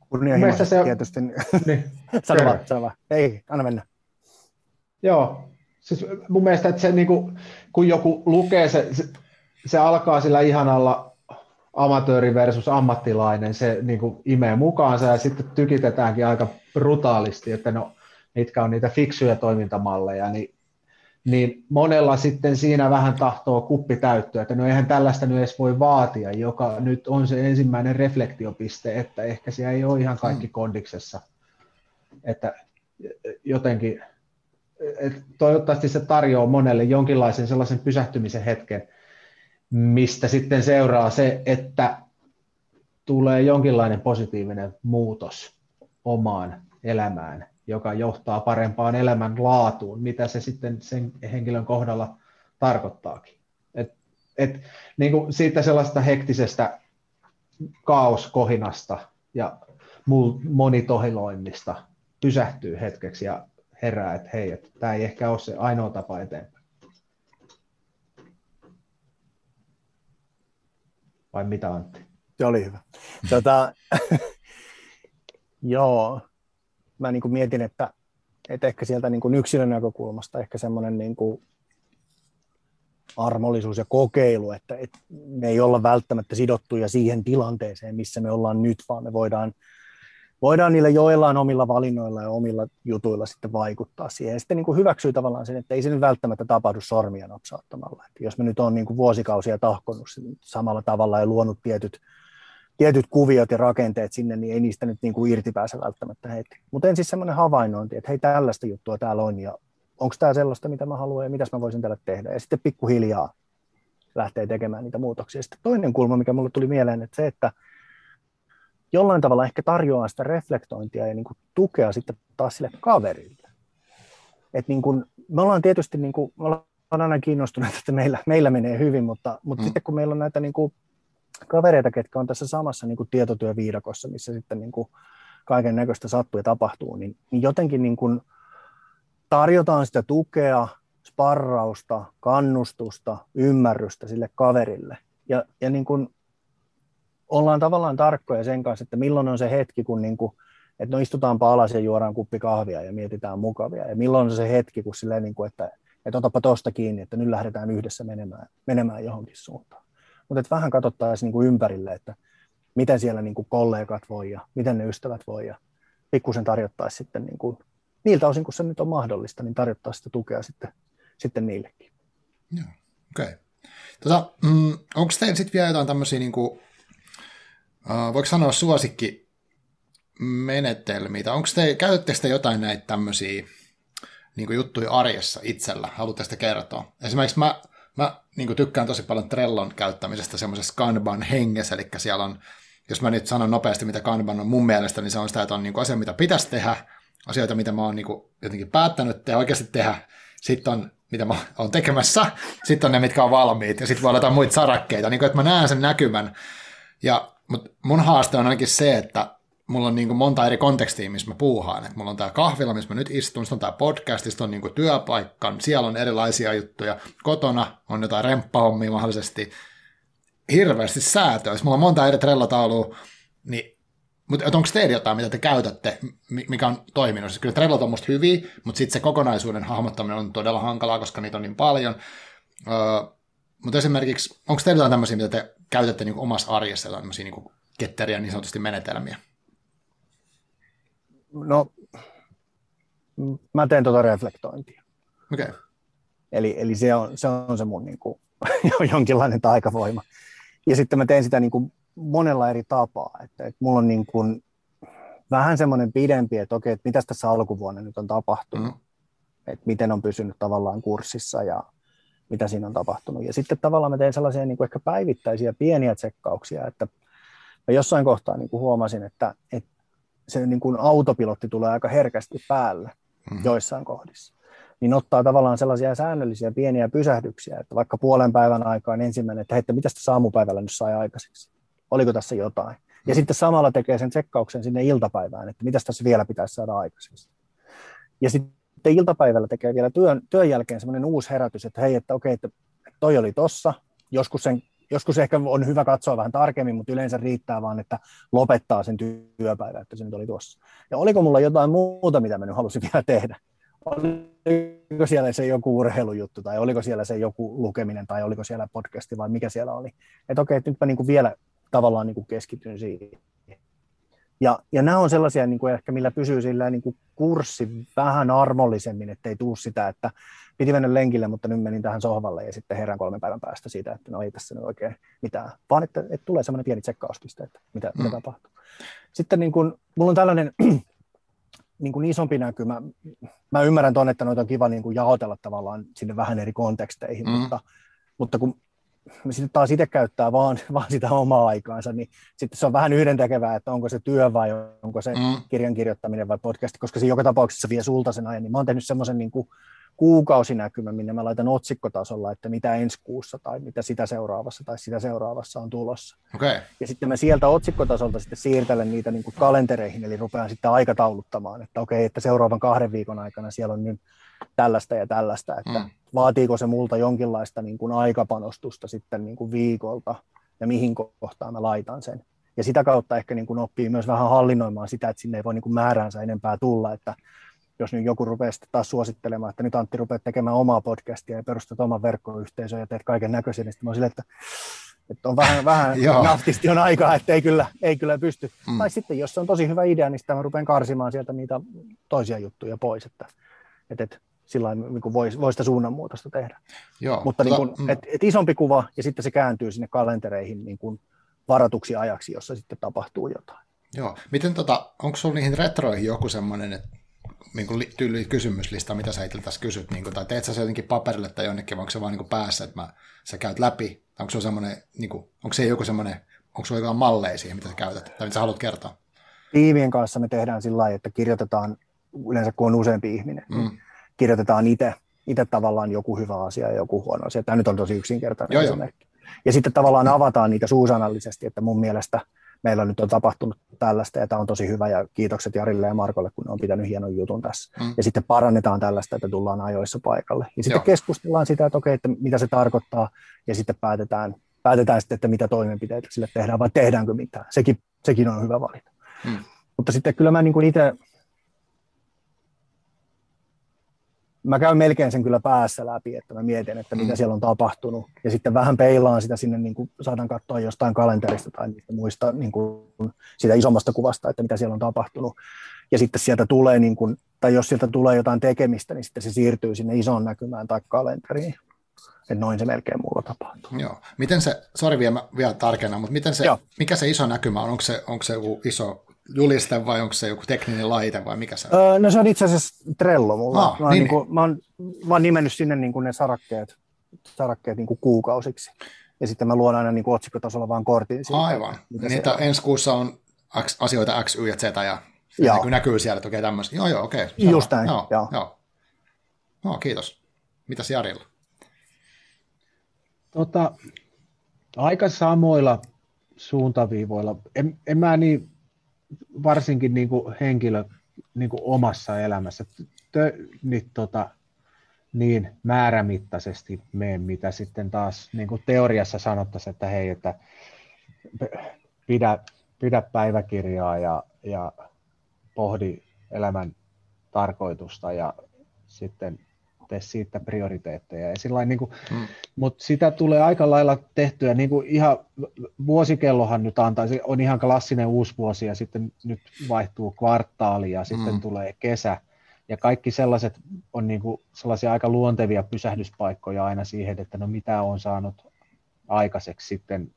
Kunnianhimoisesti se... tietysti. niin. sano vaan, sano vaan. Ei, anna mennä. Joo, siis mun mielestä, että se, niin kuin, kun joku lukee, se, se, se alkaa sillä ihanalla amatööri versus ammattilainen, se niin kuin imee mukaansa ja sitten tykitetäänkin aika brutaalisti, että no, mitkä on niitä fiksuja toimintamalleja, niin, niin monella sitten siinä vähän tahtoo kuppi täyttyä, että no eihän tällaista nyt edes voi vaatia, joka nyt on se ensimmäinen reflektiopiste, että ehkä siellä ei ole ihan kaikki mm. kondiksessa, että jotenkin, että toivottavasti se tarjoaa monelle jonkinlaisen sellaisen pysähtymisen hetken, mistä sitten seuraa se, että tulee jonkinlainen positiivinen muutos omaan elämään, joka johtaa parempaan elämänlaatuun, mitä se sitten sen henkilön kohdalla tarkoittaakin. Et, et, niin kuin siitä sellaista hektisestä kaoskohinasta ja monitohiloinnista pysähtyy hetkeksi ja herää, että hei, että tämä ei ehkä ole se ainoa tapa eteenpäin. Vai mitä Antti? Se oli hyvä. Tota, joo, mä niin kuin mietin, että, että ehkä sieltä niin kuin yksilön näkökulmasta ehkä semmoinen niin kuin armollisuus ja kokeilu, että, että me ei olla välttämättä sidottuja siihen tilanteeseen, missä me ollaan nyt, vaan me voidaan voidaan niillä joillain omilla valinnoilla ja omilla jutuilla sitten vaikuttaa siihen. Ja sitten niin kuin hyväksyy tavallaan sen, että ei se nyt välttämättä tapahdu sormia napsauttamalla. Että jos me nyt on niin kuin vuosikausia tahkonut samalla tavalla ja luonut tietyt, tietyt kuviot ja rakenteet sinne, niin ei niistä nyt niin kuin irti pääse välttämättä heti. Mutta ensin semmoinen havainnointi, että hei tällaista juttua täällä on ja onko tämä sellaista, mitä mä haluan ja mitä mä voisin tällä tehdä. Ja sitten pikkuhiljaa lähtee tekemään niitä muutoksia. Sitten toinen kulma, mikä mulle tuli mieleen, että se, että jollain tavalla ehkä tarjoaa sitä reflektointia ja niin kuin tukea sitten taas sille kaverille. Et niin kuin, me ollaan tietysti, niin kuin, me ollaan aina kiinnostuneita, että meillä, meillä menee hyvin, mutta, mutta mm. sitten kun meillä on näitä niin kuin, kavereita, ketkä on tässä samassa niin kuin tietotyöviidakossa, missä sitten niin kuin, kaiken näköistä sattuu ja tapahtuu, niin, niin jotenkin niin kuin, tarjotaan sitä tukea, sparrausta, kannustusta, ymmärrystä sille kaverille. Ja, ja niin kuin ollaan tavallaan tarkkoja sen kanssa, että milloin on se hetki, kun niin kuin että no istutaanpa alas ja juodaan kuppi kahvia ja mietitään mukavia. Ja milloin on se hetki, kun silleen, niin kuin, että, että otapa tuosta kiinni, että nyt lähdetään yhdessä menemään, menemään johonkin suuntaan. Mutta vähän katsottaisiin niin kuin ympärille, että miten siellä niin kuin kollegat voi ja miten ne ystävät voi ja pikkusen tarjottaisiin sitten niin kuin, niiltä osin, kun se nyt on mahdollista, niin tarjottaisiin sitä tukea sitten, sitten niillekin. Joo, okei. Okay. Tota, mm, onko teillä sitten vielä jotain tämmöisiä, niin kuin, voiko sanoa suosikki menetelmiä, onko te, käytättekö te jotain näitä tämmöisiä niin juttuja arjessa itsellä, haluatte sitä kertoa? Esimerkiksi mä, mä niin tykkään tosi paljon Trellon käyttämisestä semmoisessa Kanban hengessä, eli siellä on, jos mä nyt sanon nopeasti, mitä Kanban on mun mielestä, niin se on sitä, että on niin asia, mitä pitäisi tehdä, asioita, mitä mä oon niin jotenkin päättänyt tehdä, oikeasti tehdä, sitten on mitä mä oon tekemässä, sitten on ne, mitkä on valmiit, ja sitten voi olla jotain muita sarakkeita, niin kuin, että mä näen sen näkymän. Ja, mutta mun haaste on ainakin se, että mulla on niin kuin monta eri kontekstia, missä mä puuhaan. Et mulla on tämä kahvila, missä mä nyt istun, sitten on tämä podcast, sitten on niin kuin työpaikka, siellä on erilaisia juttuja. Kotona on jotain remppahommia mahdollisesti. Hirveästi säätöä. Mulla on monta eri trellotaulua, niin mutta onko teillä jotain, mitä te käytätte, mikä on toiminut? Siis kyllä Trellot on musta hyviä, mutta sitten se kokonaisuuden hahmottaminen on todella hankalaa, koska niitä on niin paljon. Öö, mutta esimerkiksi, onko teillä jotain tämmöisiä, mitä te käytätte niin omassa arjessa, tämmöisiä niin ketteriä niin sanotusti menetelmiä? No, mä teen tuota reflektointia. Okay. Eli, eli se, on, se on se mun niin kuin, jonkinlainen taikavoima. Ja sitten mä teen sitä niin kuin monella eri tapaa. Että, että mulla on niin kuin vähän semmoinen pidempi, että okei, että mitä tässä alkuvuonna nyt on tapahtunut. Mm. Että miten on pysynyt tavallaan kurssissa ja mitä siinä on tapahtunut. Ja sitten tavallaan mä teen sellaisia niin kuin ehkä päivittäisiä pieniä tsekkauksia, että mä jossain kohtaa niin kuin huomasin, että, että se niin kuin autopilotti tulee aika herkästi päälle mm-hmm. joissain kohdissa, niin ottaa tavallaan sellaisia säännöllisiä pieniä pysähdyksiä, että vaikka puolen päivän aikaan ensimmäinen, että hei, että mitä tässä aamupäivällä nyt sai aikaiseksi, oliko tässä jotain. Ja mm-hmm. sitten samalla tekee sen tsekkauksen sinne iltapäivään, että mitä tässä vielä pitäisi saada aikaiseksi. Ja sitten iltapäivällä tekee vielä työn, työn jälkeen semmoinen uusi herätys, että hei, että okei, että toi oli tossa, joskus sen joskus ehkä on hyvä katsoa vähän tarkemmin, mutta yleensä riittää vaan, että lopettaa sen työpäivän, että se nyt oli tuossa. Ja oliko mulla jotain muuta, mitä mä nyt halusin vielä tehdä? Oliko siellä se joku urheilujuttu, tai oliko siellä se joku lukeminen, tai oliko siellä podcasti, vai mikä siellä oli? Että okei, että nyt mä niin kuin vielä tavallaan niin kuin keskityn siihen. Ja, ja nämä on sellaisia, niin kuin ehkä millä pysyy sillä niin kuin kurssi vähän armollisemmin, ettei tuu sitä, että piti mennä lenkille, mutta nyt menin tähän sohvalle ja sitten herään kolmen päivän päästä siitä, että no ei tässä nyt oikein mitään, vaan että, että tulee semmoinen pieni tsekkauspiste, että mitä, mm. mitä tapahtuu. Sitten niin kuin, mulla on tällainen niin kuin isompi näkymä. Mä ymmärrän tuon, että noita on kiva niin kuin jaotella tavallaan sinne vähän eri konteksteihin, mm. mutta, mutta kun sitten taas itse käyttää vaan, vaan sitä omaa aikaansa, niin sitten se on vähän yhdentekevää, että onko se työ vai onko se mm. kirjan kirjoittaminen vai podcast, koska se joka tapauksessa vie sulta sen ajan. Niin mä oon tehnyt semmoisen niin kuin kuukausinäkymä, minne mä laitan otsikkotasolla, että mitä ensi kuussa tai mitä sitä seuraavassa tai sitä seuraavassa on tulossa. Okay. Ja sitten mä sieltä otsikkotasolta sitten siirtelen niitä niin kuin kalentereihin, eli rupean sitten aikatauluttamaan, että okei, okay, että seuraavan kahden viikon aikana siellä on nyt tällaista ja tällaista, että mm. vaatiiko se multa jonkinlaista niin kuin aikapanostusta sitten niin kuin viikolta ja mihin kohtaan mä laitan sen. Ja sitä kautta ehkä niin kuin oppii myös vähän hallinnoimaan sitä, että sinne ei voi niin kuin määräänsä enempää tulla, että jos nyt joku rupeaa sitten taas suosittelemaan, että nyt Antti rupeaa tekemään omaa podcastia ja perustat oman verkkoyhteisön ja teet kaiken näköisen, niin sitten mä silleen, että, että on vähän, vähän naftisti on aikaa, että ei kyllä, ei kyllä pysty. Mm. Tai sitten jos se on tosi hyvä idea, niin sitten mä rupean karsimaan sieltä niitä toisia juttuja pois, että, että, että sillä niin voi, voi sitä suunnanmuutosta tehdä. Joo, Mutta tota, niin kuin, mm. et, et isompi kuva ja sitten se kääntyy sinne kalentereihin niin kuin varatuksi ajaksi, jossa sitten tapahtuu jotain. Joo. Miten tota, onko sinulla niihin retroihin joku semmoinen, että niin kuin tyyli kysymyslista, mitä sä itse tässä kysyt, niin kuin, tai teet sä se jotenkin paperille tai jonnekin, vai onko se vaan niin kuin päässä, että mä, sä käyt läpi, onko se semmoinen, niin kuin, onko se joku semmoinen, onko se jotain malleja siihen, mitä sä käytät, tai mitä sä haluat kertoa? Tiimien kanssa me tehdään sillä lailla, että kirjoitetaan, yleensä kun on useampi ihminen, niin mm. Kirjoitetaan itse, itse tavallaan joku hyvä asia ja joku huono asia. Tämä nyt on tosi yksinkertainen joo, esimerkki. Jo. Ja sitten tavallaan avataan niitä suusanallisesti, että mun mielestä – meillä nyt on tapahtunut tällaista ja tämä on tosi hyvä ja kiitokset Jarille ja Markolle, kun ne on pitänyt hienon jutun tässä. Mm. Ja sitten parannetaan tällaista, että tullaan ajoissa paikalle. Ja sitten Joo. keskustellaan sitä, että okei, että mitä se tarkoittaa ja sitten päätetään, päätetään sitten, että mitä toimenpiteitä sille tehdään vai tehdäänkö mitään. Sekin, sekin on hyvä valita. Mm. Mutta sitten kyllä mä niin itse, mä käyn melkein sen kyllä päässä läpi, että mä mietin, että mitä mm. siellä on tapahtunut. Ja sitten vähän peilaan sitä sinne, niin kuin saadaan katsoa jostain kalenterista tai niistä muista niin kuin siitä isommasta kuvasta, että mitä siellä on tapahtunut. Ja sitten sieltä tulee, niin kuin, tai jos sieltä tulee jotain tekemistä, niin sitten se siirtyy sinne isoon näkymään tai kalenteriin. Että noin se melkein mulla tapahtuu. Joo. Miten se, sori vielä, vielä tarkennan, mutta miten se, mikä se iso näkymä on? Onko se, onko se joku iso juliste vai onko se joku tekninen laite vai mikä se on? Öö, no se on itse asiassa Trello mulla. Ah, mä, oon niin, niin kuin, mä oon vaan nimennyt sinne niin kuin ne sarakkeet, sarakkeet niin kuin kuukausiksi. Ja sitten mä luon aina niin kuin otsikkotasolla vaan kortin. Siitä, Aivan. Niitä on. ensi kuussa on X, asioita X, Y ja Z ja joo. näkyy siellä, että okei okay, tämmöistä. Joo, joo, okei. Okay, Just näin, joo. joo. joo. No, kiitos. Mitäs Jarilla? Tota, aika samoilla suuntaviivoilla. En, en mä niin, varsinkin niin kuin henkilö niin kuin omassa elämässä tö, niin, tota, niin määrämittaisesti mene, mitä sitten taas niin kuin teoriassa sanottaisiin, että hei, että pidä, pidä päiväkirjaa ja, ja pohdi elämän tarkoitusta ja sitten tee siitä prioriteetteja. Ja sillain, niin kuin, mm. Mutta sitä tulee aika lailla tehtyä, niin kuin ihan vuosikellohan nyt antaa, se on ihan klassinen uusi vuosi ja sitten nyt vaihtuu kvartaali ja sitten mm. tulee kesä. Ja kaikki sellaiset on niin kuin sellaisia aika luontevia pysähdyspaikkoja aina siihen, että no mitä on saanut aikaiseksi sitten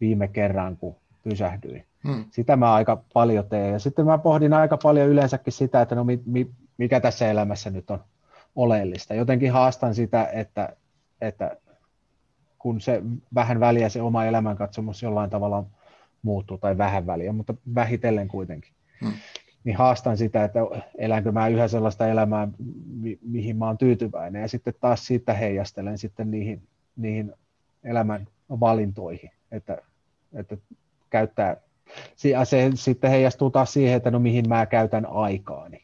viime kerran, kun pysähdyin. Hmm. Sitä mä aika paljon teen. Ja sitten mä pohdin aika paljon yleensäkin sitä, että no mi, mi, mikä tässä elämässä nyt on oleellista. Jotenkin haastan sitä, että, että kun se vähän väliä se oma elämänkatsomus jollain tavalla muuttuu, tai vähän väliä, mutta vähitellen kuitenkin. Hmm. Niin haastan sitä, että elänkö mä yhä sellaista elämää, mi- mihin mä oon tyytyväinen, ja sitten taas siitä heijastelen sitten niihin, niihin elämän valintoihin, että, että käyttää, se sitten heijastuu taas siihen, että no mihin mä käytän aikaani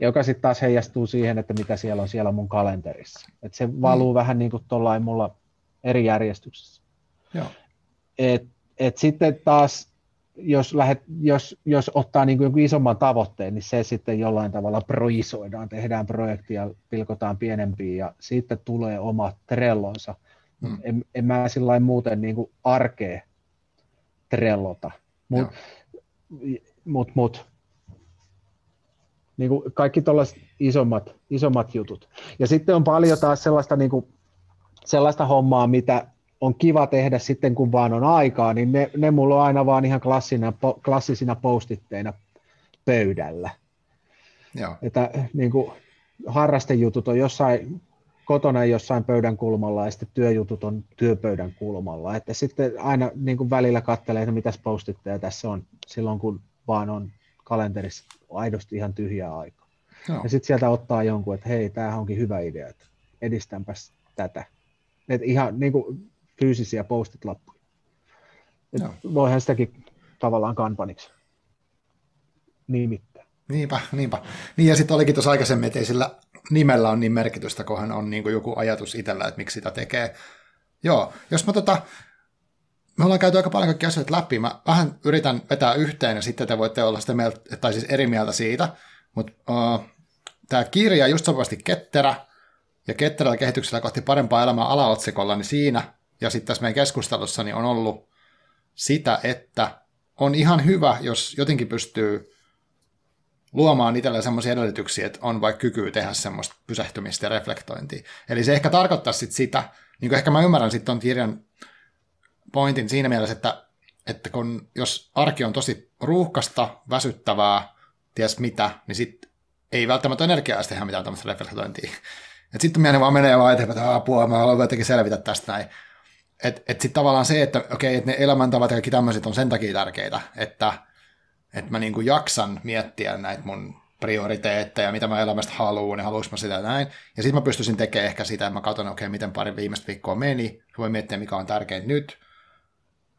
joka sitten taas heijastuu siihen, että mitä siellä on siellä mun kalenterissa. Et se valuu mm. vähän niin kuin tuollain mulla eri järjestyksessä. Joo. Et, et sitten taas, jos, lähet, jos, jos ottaa niin kuin isomman tavoitteen, niin se sitten jollain tavalla proisoidaan, tehdään projektia, pilkotaan pienempiin ja sitten tulee oma trellonsa. Mm. En, en mä sillä muuten niin kuin arkea trellota. Mutta mut, mut, niin kuin kaikki tuollaiset isommat, isommat jutut. Ja sitten on paljon taas sellaista, niin kuin, sellaista hommaa, mitä on kiva tehdä sitten, kun vaan on aikaa, niin ne, ne mulla on aina vaan ihan klassina, klassisina postitteina pöydällä. Joo. Että niin kuin, harrastejutut on jossain kotona jossain pöydän kulmalla ja sitten työjutut on työpöydän kulmalla. Että sitten aina niin kuin välillä katselee, että mitäs postitteja tässä on silloin, kun vaan on kalenterissa aidosti ihan tyhjää aikaa. Joo. Ja sitten sieltä ottaa jonkun, että hei, tämähän onkin hyvä idea, että edistänpäs tätä. Et ihan niin kuin fyysisiä postit-lappuja. voihan sitäkin tavallaan kampaniksi nimittää. Niinpä, niinpä. Niin ja sitten olikin tuossa aikaisemmin, että ei sillä nimellä on niin merkitystä, kunhan on niin kuin joku ajatus itsellä, että miksi sitä tekee. Joo, jos mä tota, me ollaan käyty aika paljon kaikkia asioita läpi. Mä vähän yritän vetää yhteen ja sitten te voitte olla sitä mieltä, tai siis eri mieltä siitä. Mutta uh, tämä kirja just sopivasti ketterä ja ketterällä kehityksellä kohti parempaa elämää alaotsikolla, niin siinä ja sitten tässä meidän keskustelussa niin on ollut sitä, että on ihan hyvä, jos jotenkin pystyy luomaan itselleen semmoisia edellytyksiä, että on vaikka kyky tehdä semmoista pysähtymistä ja reflektointia. Eli se ehkä tarkoittaa sit sitä, niin kuin ehkä mä ymmärrän sitten on kirjan pointin siinä mielessä, että, että kun, jos arki on tosi ruuhkasta, väsyttävää, ties mitä, niin sitten ei välttämättä energiaa tehdä mitään tämmöistä reflektointia. Sitten mielen vaan menee vaan eteenpäin, että apua, mä haluan jotenkin selvitä tästä näin. Että et sitten tavallaan se, että okei, että ne elämäntavat ja kaikki tämmöiset on sen takia tärkeitä, että, että mä niinku jaksan miettiä näitä mun prioriteetteja, mitä mä elämästä haluan, ja haluaisin mä sitä ja näin. Ja sitten mä pystyisin tekemään ehkä sitä, että mä katson, okei, miten pari viimeistä viikkoa meni, voin miettiä, mikä on tärkeintä nyt,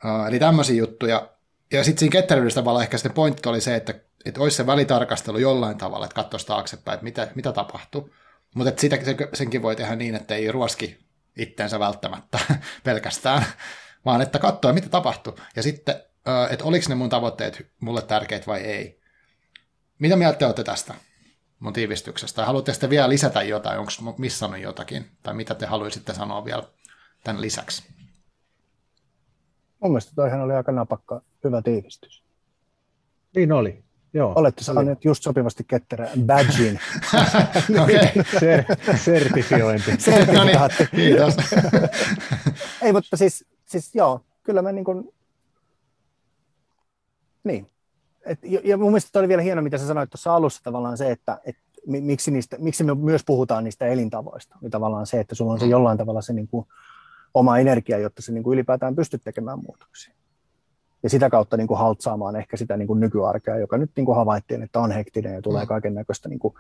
Uh, eli tämmöisiä juttuja. Ja sitten siinä ketteryydessä tavalla ehkä sitten pointti oli se, että, että olisi se välitarkastelu jollain tavalla, että katsoisi taaksepäin, että mitä, mitä tapahtuu. Mutta sitä, senkin voi tehdä niin, että ei ruoski itteensä välttämättä pelkästään, vaan että katsoo, mitä tapahtuu. Ja sitten, että oliko ne mun tavoitteet mulle tärkeät vai ei. Mitä mieltä te olette tästä mun tiivistyksestä? Haluatte sitten vielä lisätä jotain? Onko missannut jotakin? Tai mitä te haluaisitte sanoa vielä tämän lisäksi? Mun mielestä toihan oli aika napakka, hyvä tiivistys. Niin oli. Joo, Olette saaneet just sopivasti ketterä badgin. okay. Ser- sertifiointi. Sertifikaatti. no niin, kiitos. Ei, mutta siis, siis joo, kyllä mä niin kuin, niin. Et, ja mun mielestä oli vielä hieno, mitä sä sanoit tuossa alussa tavallaan se, että et, miksi, niistä, miksi me myös puhutaan niistä elintavoista. Niin tavallaan se, että sulla on se mm. jollain tavalla se niin kuin, oma energia, jotta se niin kuin ylipäätään pystyt tekemään muutoksia. Ja sitä kautta niin kuin haltsaamaan ehkä sitä niin kuin nykyarkea, joka nyt niin kuin havaittiin, että on hektinen ja tulee mm. kaiken näköistä niin kuin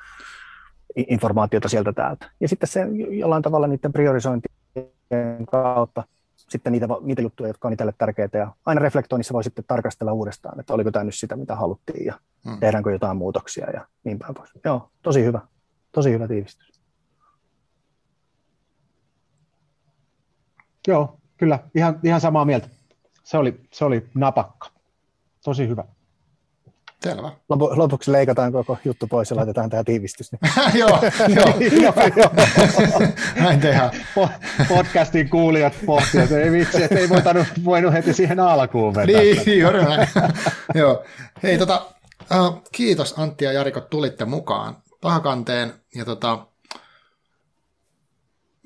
informaatiota sieltä täältä. Ja sitten se jollain tavalla niiden priorisointien kautta sitten niitä, niitä juttuja, jotka on itselle tärkeitä. Ja aina reflektoinnissa voi sitten tarkastella uudestaan, että oliko tämä nyt sitä, mitä haluttiin ja hmm. tehdäänkö jotain muutoksia ja niin päin pois. Joo, tosi hyvä. Tosi hyvä tiivistys. Joo, kyllä. Ihan, ihan samaa mieltä. Se oli, se oli napakka. Tosi hyvä. Selvä. Lopu, lopuksi leikataan koko juttu pois ja laitetaan tämä tiivistys. joo, joo. Näin tehdään. Podcastin kuulijat pohtivat, että ei vitsi, että ei voinut, voinut heti siihen alkuun vetää. Niin, juuri näin. joo. Hei, tota, uh, kiitos Antti ja Jariko, tulitte mukaan pahakanteen. Ja tota,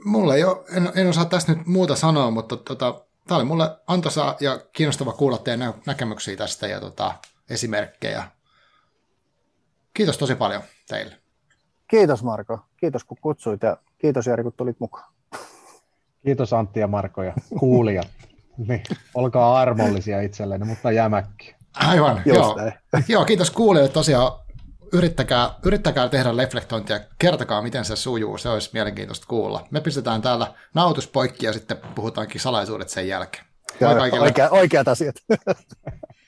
mulle ei ole, en, en osaa tästä nyt muuta sanoa, mutta tota, tämä oli mulle antoisa ja kiinnostava kuulla teidän näkemyksiä tästä ja tota, esimerkkejä. Kiitos tosi paljon teille. Kiitos Marko. Kiitos kun kutsuit ja kiitos Jari kun tulit mukaan. Kiitos Antti ja Marko ja kuulijat. niin, olkaa armollisia itsellenne, mutta jämäkki. Aivan, joo. joo. kiitos kuulijoille tosiaan. Yrittäkää, yrittäkää tehdä reflektointia, kertokaa miten se sujuu, se olisi mielenkiintoista kuulla. Me pistetään täällä nautuspoikki ja sitten puhutaankin salaisuudet sen jälkeen. Oikeat, oikeat asiat.